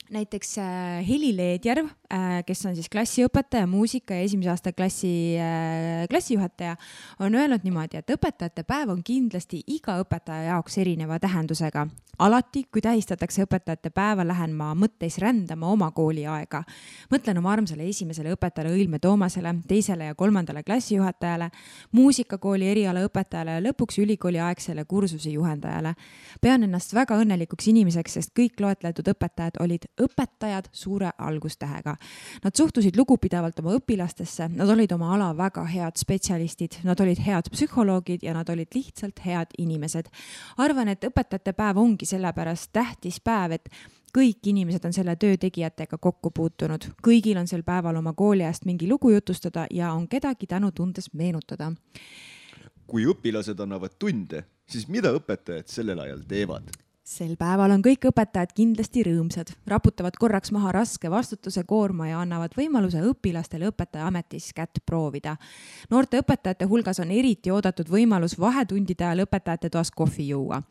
näiteks äh, Heli Leedjärv äh,, kes on siis klassiõpetaja, muusika ja esimese aasta klassi äh,, klassijuhataja, on öelnud niimoodi, et õpetajate päev on kindlasti iga õpetaja jaoks erineva tähendusega alati, kui tähistatakse õpetajate päeva, lähen ma mõtteis rändama oma kooliaega. mõtlen oma armsale esimesele õpetajale Õilme Toomasele, teisele ja kolmandale klassijuhatajale, muusikakooli erialaõpetajale ja lõpuks ülikooliaegsele kursuse juhendajale. pean ennast väga õnnelikuks inimeseks, sest kõik loetletud õpetajad olid õpetajad suure algustähega. Nad suhtusid lugupidavalt oma õpilastesse, nad olid oma ala väga head spetsialistid, nad olid head psühholoogid ja nad olid lihtsalt head inimesed. arvan, et õpetajate päev ongi sellepärast tähtis päev, et kõik inimesed on selle töö tegijatega kokku puutunud, kõigil on sel päeval oma kooliajast mingi lugu jutustada ja on kedagi tänutundes meenutada. kui õpilased annavad tunde, siis mida õpetajad sellel ajal teevad? Sel päeval on kõik õpetajad kindlasti rõõmsad, raputavad korraks maha raske vastutuse koorma ja annavad võimaluse õpilastele õpetajaametis kätt proovida. noorte õpetajate hulgas on eriti oodatud võimalus vahetundide ajal õpetajate toas kohvi juua.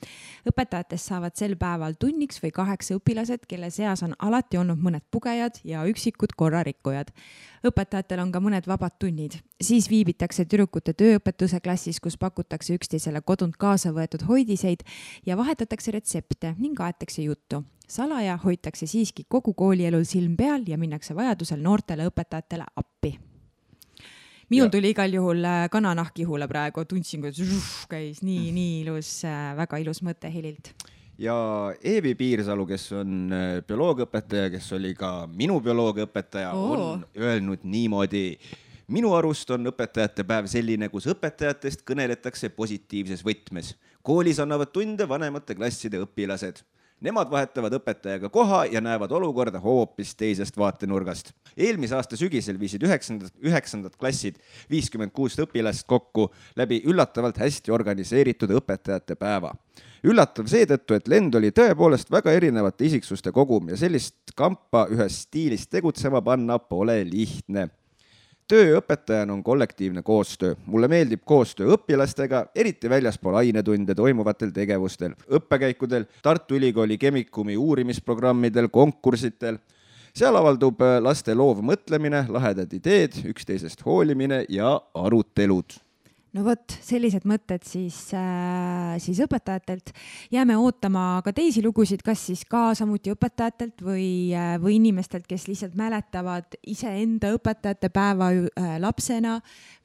õpetajatest saavad sel päeval tunniks või kaheks õpilased, kelle seas on alati olnud mõned pugejad ja üksikud korrarikkujad õpetajatel on ka mõned vabad tunnid, siis viibitakse tüdrukute tööõpetuse klassis, kus pakutakse üksteisele kodunt kaasa võetud hoidiseid ja vahetatakse retsepte ning aetakse juttu. salaja hoitakse siiski kogu koolielul silm peal ja minnakse vajadusel noortele õpetajatele appi minul tuli igal juhul äh, kananahk ihule praegu, tundsin, kuidas käis nii, nii ilus, äh, väga ilus mõte Helilt ja Eevi Piirsalu, kes on äh, bioloogiaõpetaja, kes oli ka minu bioloogiaõpetaja on öelnud niimoodi. Minu arust on õpetajate päev selline, kus õpetajatest kõneletakse positiivses võtmes. koolis annavad tunde vanemate klasside õpilased Nemad vahetavad õpetajaga koha ja näevad olukorda hoopis teisest vaatenurgast. eelmise aasta sügisel viisid üheksandad, üheksandad klassid viiskümmend kuus õpilast kokku läbi üllatavalt hästi organiseeritud õpetajate päeva. üllatav seetõttu, et lend oli tõepoolest väga erinevate isiksuste kogum ja sellist kampa ühes stiilis tegutsema panna pole lihtne töö õpetajana on kollektiivne koostöö. mulle meeldib koostöö õpilastega, eriti väljaspool ainetunde toimuvatel tegevustel, õppekäikudel, Tartu Ülikooli Chemicumi uurimisprogrammidel, konkursitel. seal avaldub laste loov mõtlemine, lahedad ideed, üksteisest hoolimine ja arutelud no vot, sellised mõtted siis äh,, siis õpetajatelt. jääme ootama ka teisi lugusid, kas siis ka samuti õpetajatelt või äh,, või inimestelt, kes lihtsalt mäletavad iseenda õpetajate päeva äh, lapsena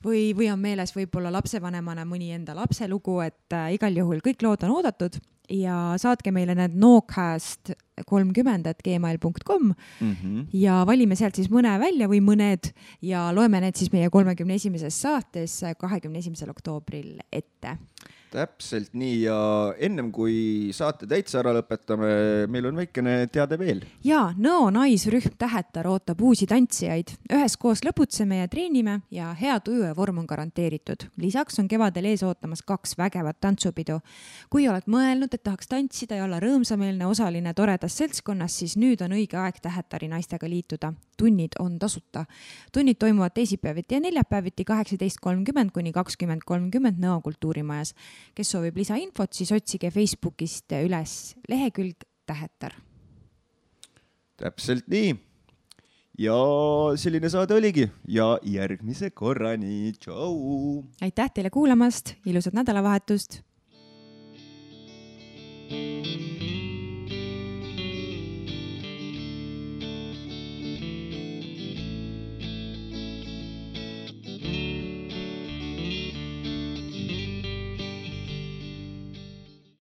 või, või on meeles võib-olla lapsevanemana mõni enda lapse lugu, et äh, igal juhul kõik lood on oodatud ja saatke meile need Nocast kolmkümmend et gmail kom mm. -hmm. ja valime sealt siis mõne välja või mõned ja loeme need siis meie kolmekümne esimeses saates kahekümne esimesel oktoobril ette täpselt nii ja ennem kui saate täitsa ära lõpetame, meil on väikene teade veel. ja Nõo naisrühm Tähetar ootab uusi tantsijaid. üheskoos lõbutseme ja treenime ja hea tuju ja vorm on garanteeritud. lisaks on kevadel ees ootamas kaks vägevat tantsupidu. kui oled mõelnud, et tahaks tantsida ja olla rõõmsameelne osaline toredas seltskonnas, siis nüüd on õige aeg Tähetari naistega liituda. tunnid on tasuta. tunnid toimuvad teisipäeviti ja neljapäeviti kaheksateist kolmkümmend kuni kakskümmend kolmkümmend Nõo kultuurimajas kes soovib lisainfot, siis otsige Facebookist üles lehekülg Tähetar. täpselt nii. ja selline saade oligi ja järgmise korrani, tšau. aitäh teile kuulamast, ilusat nädalavahetust. thank you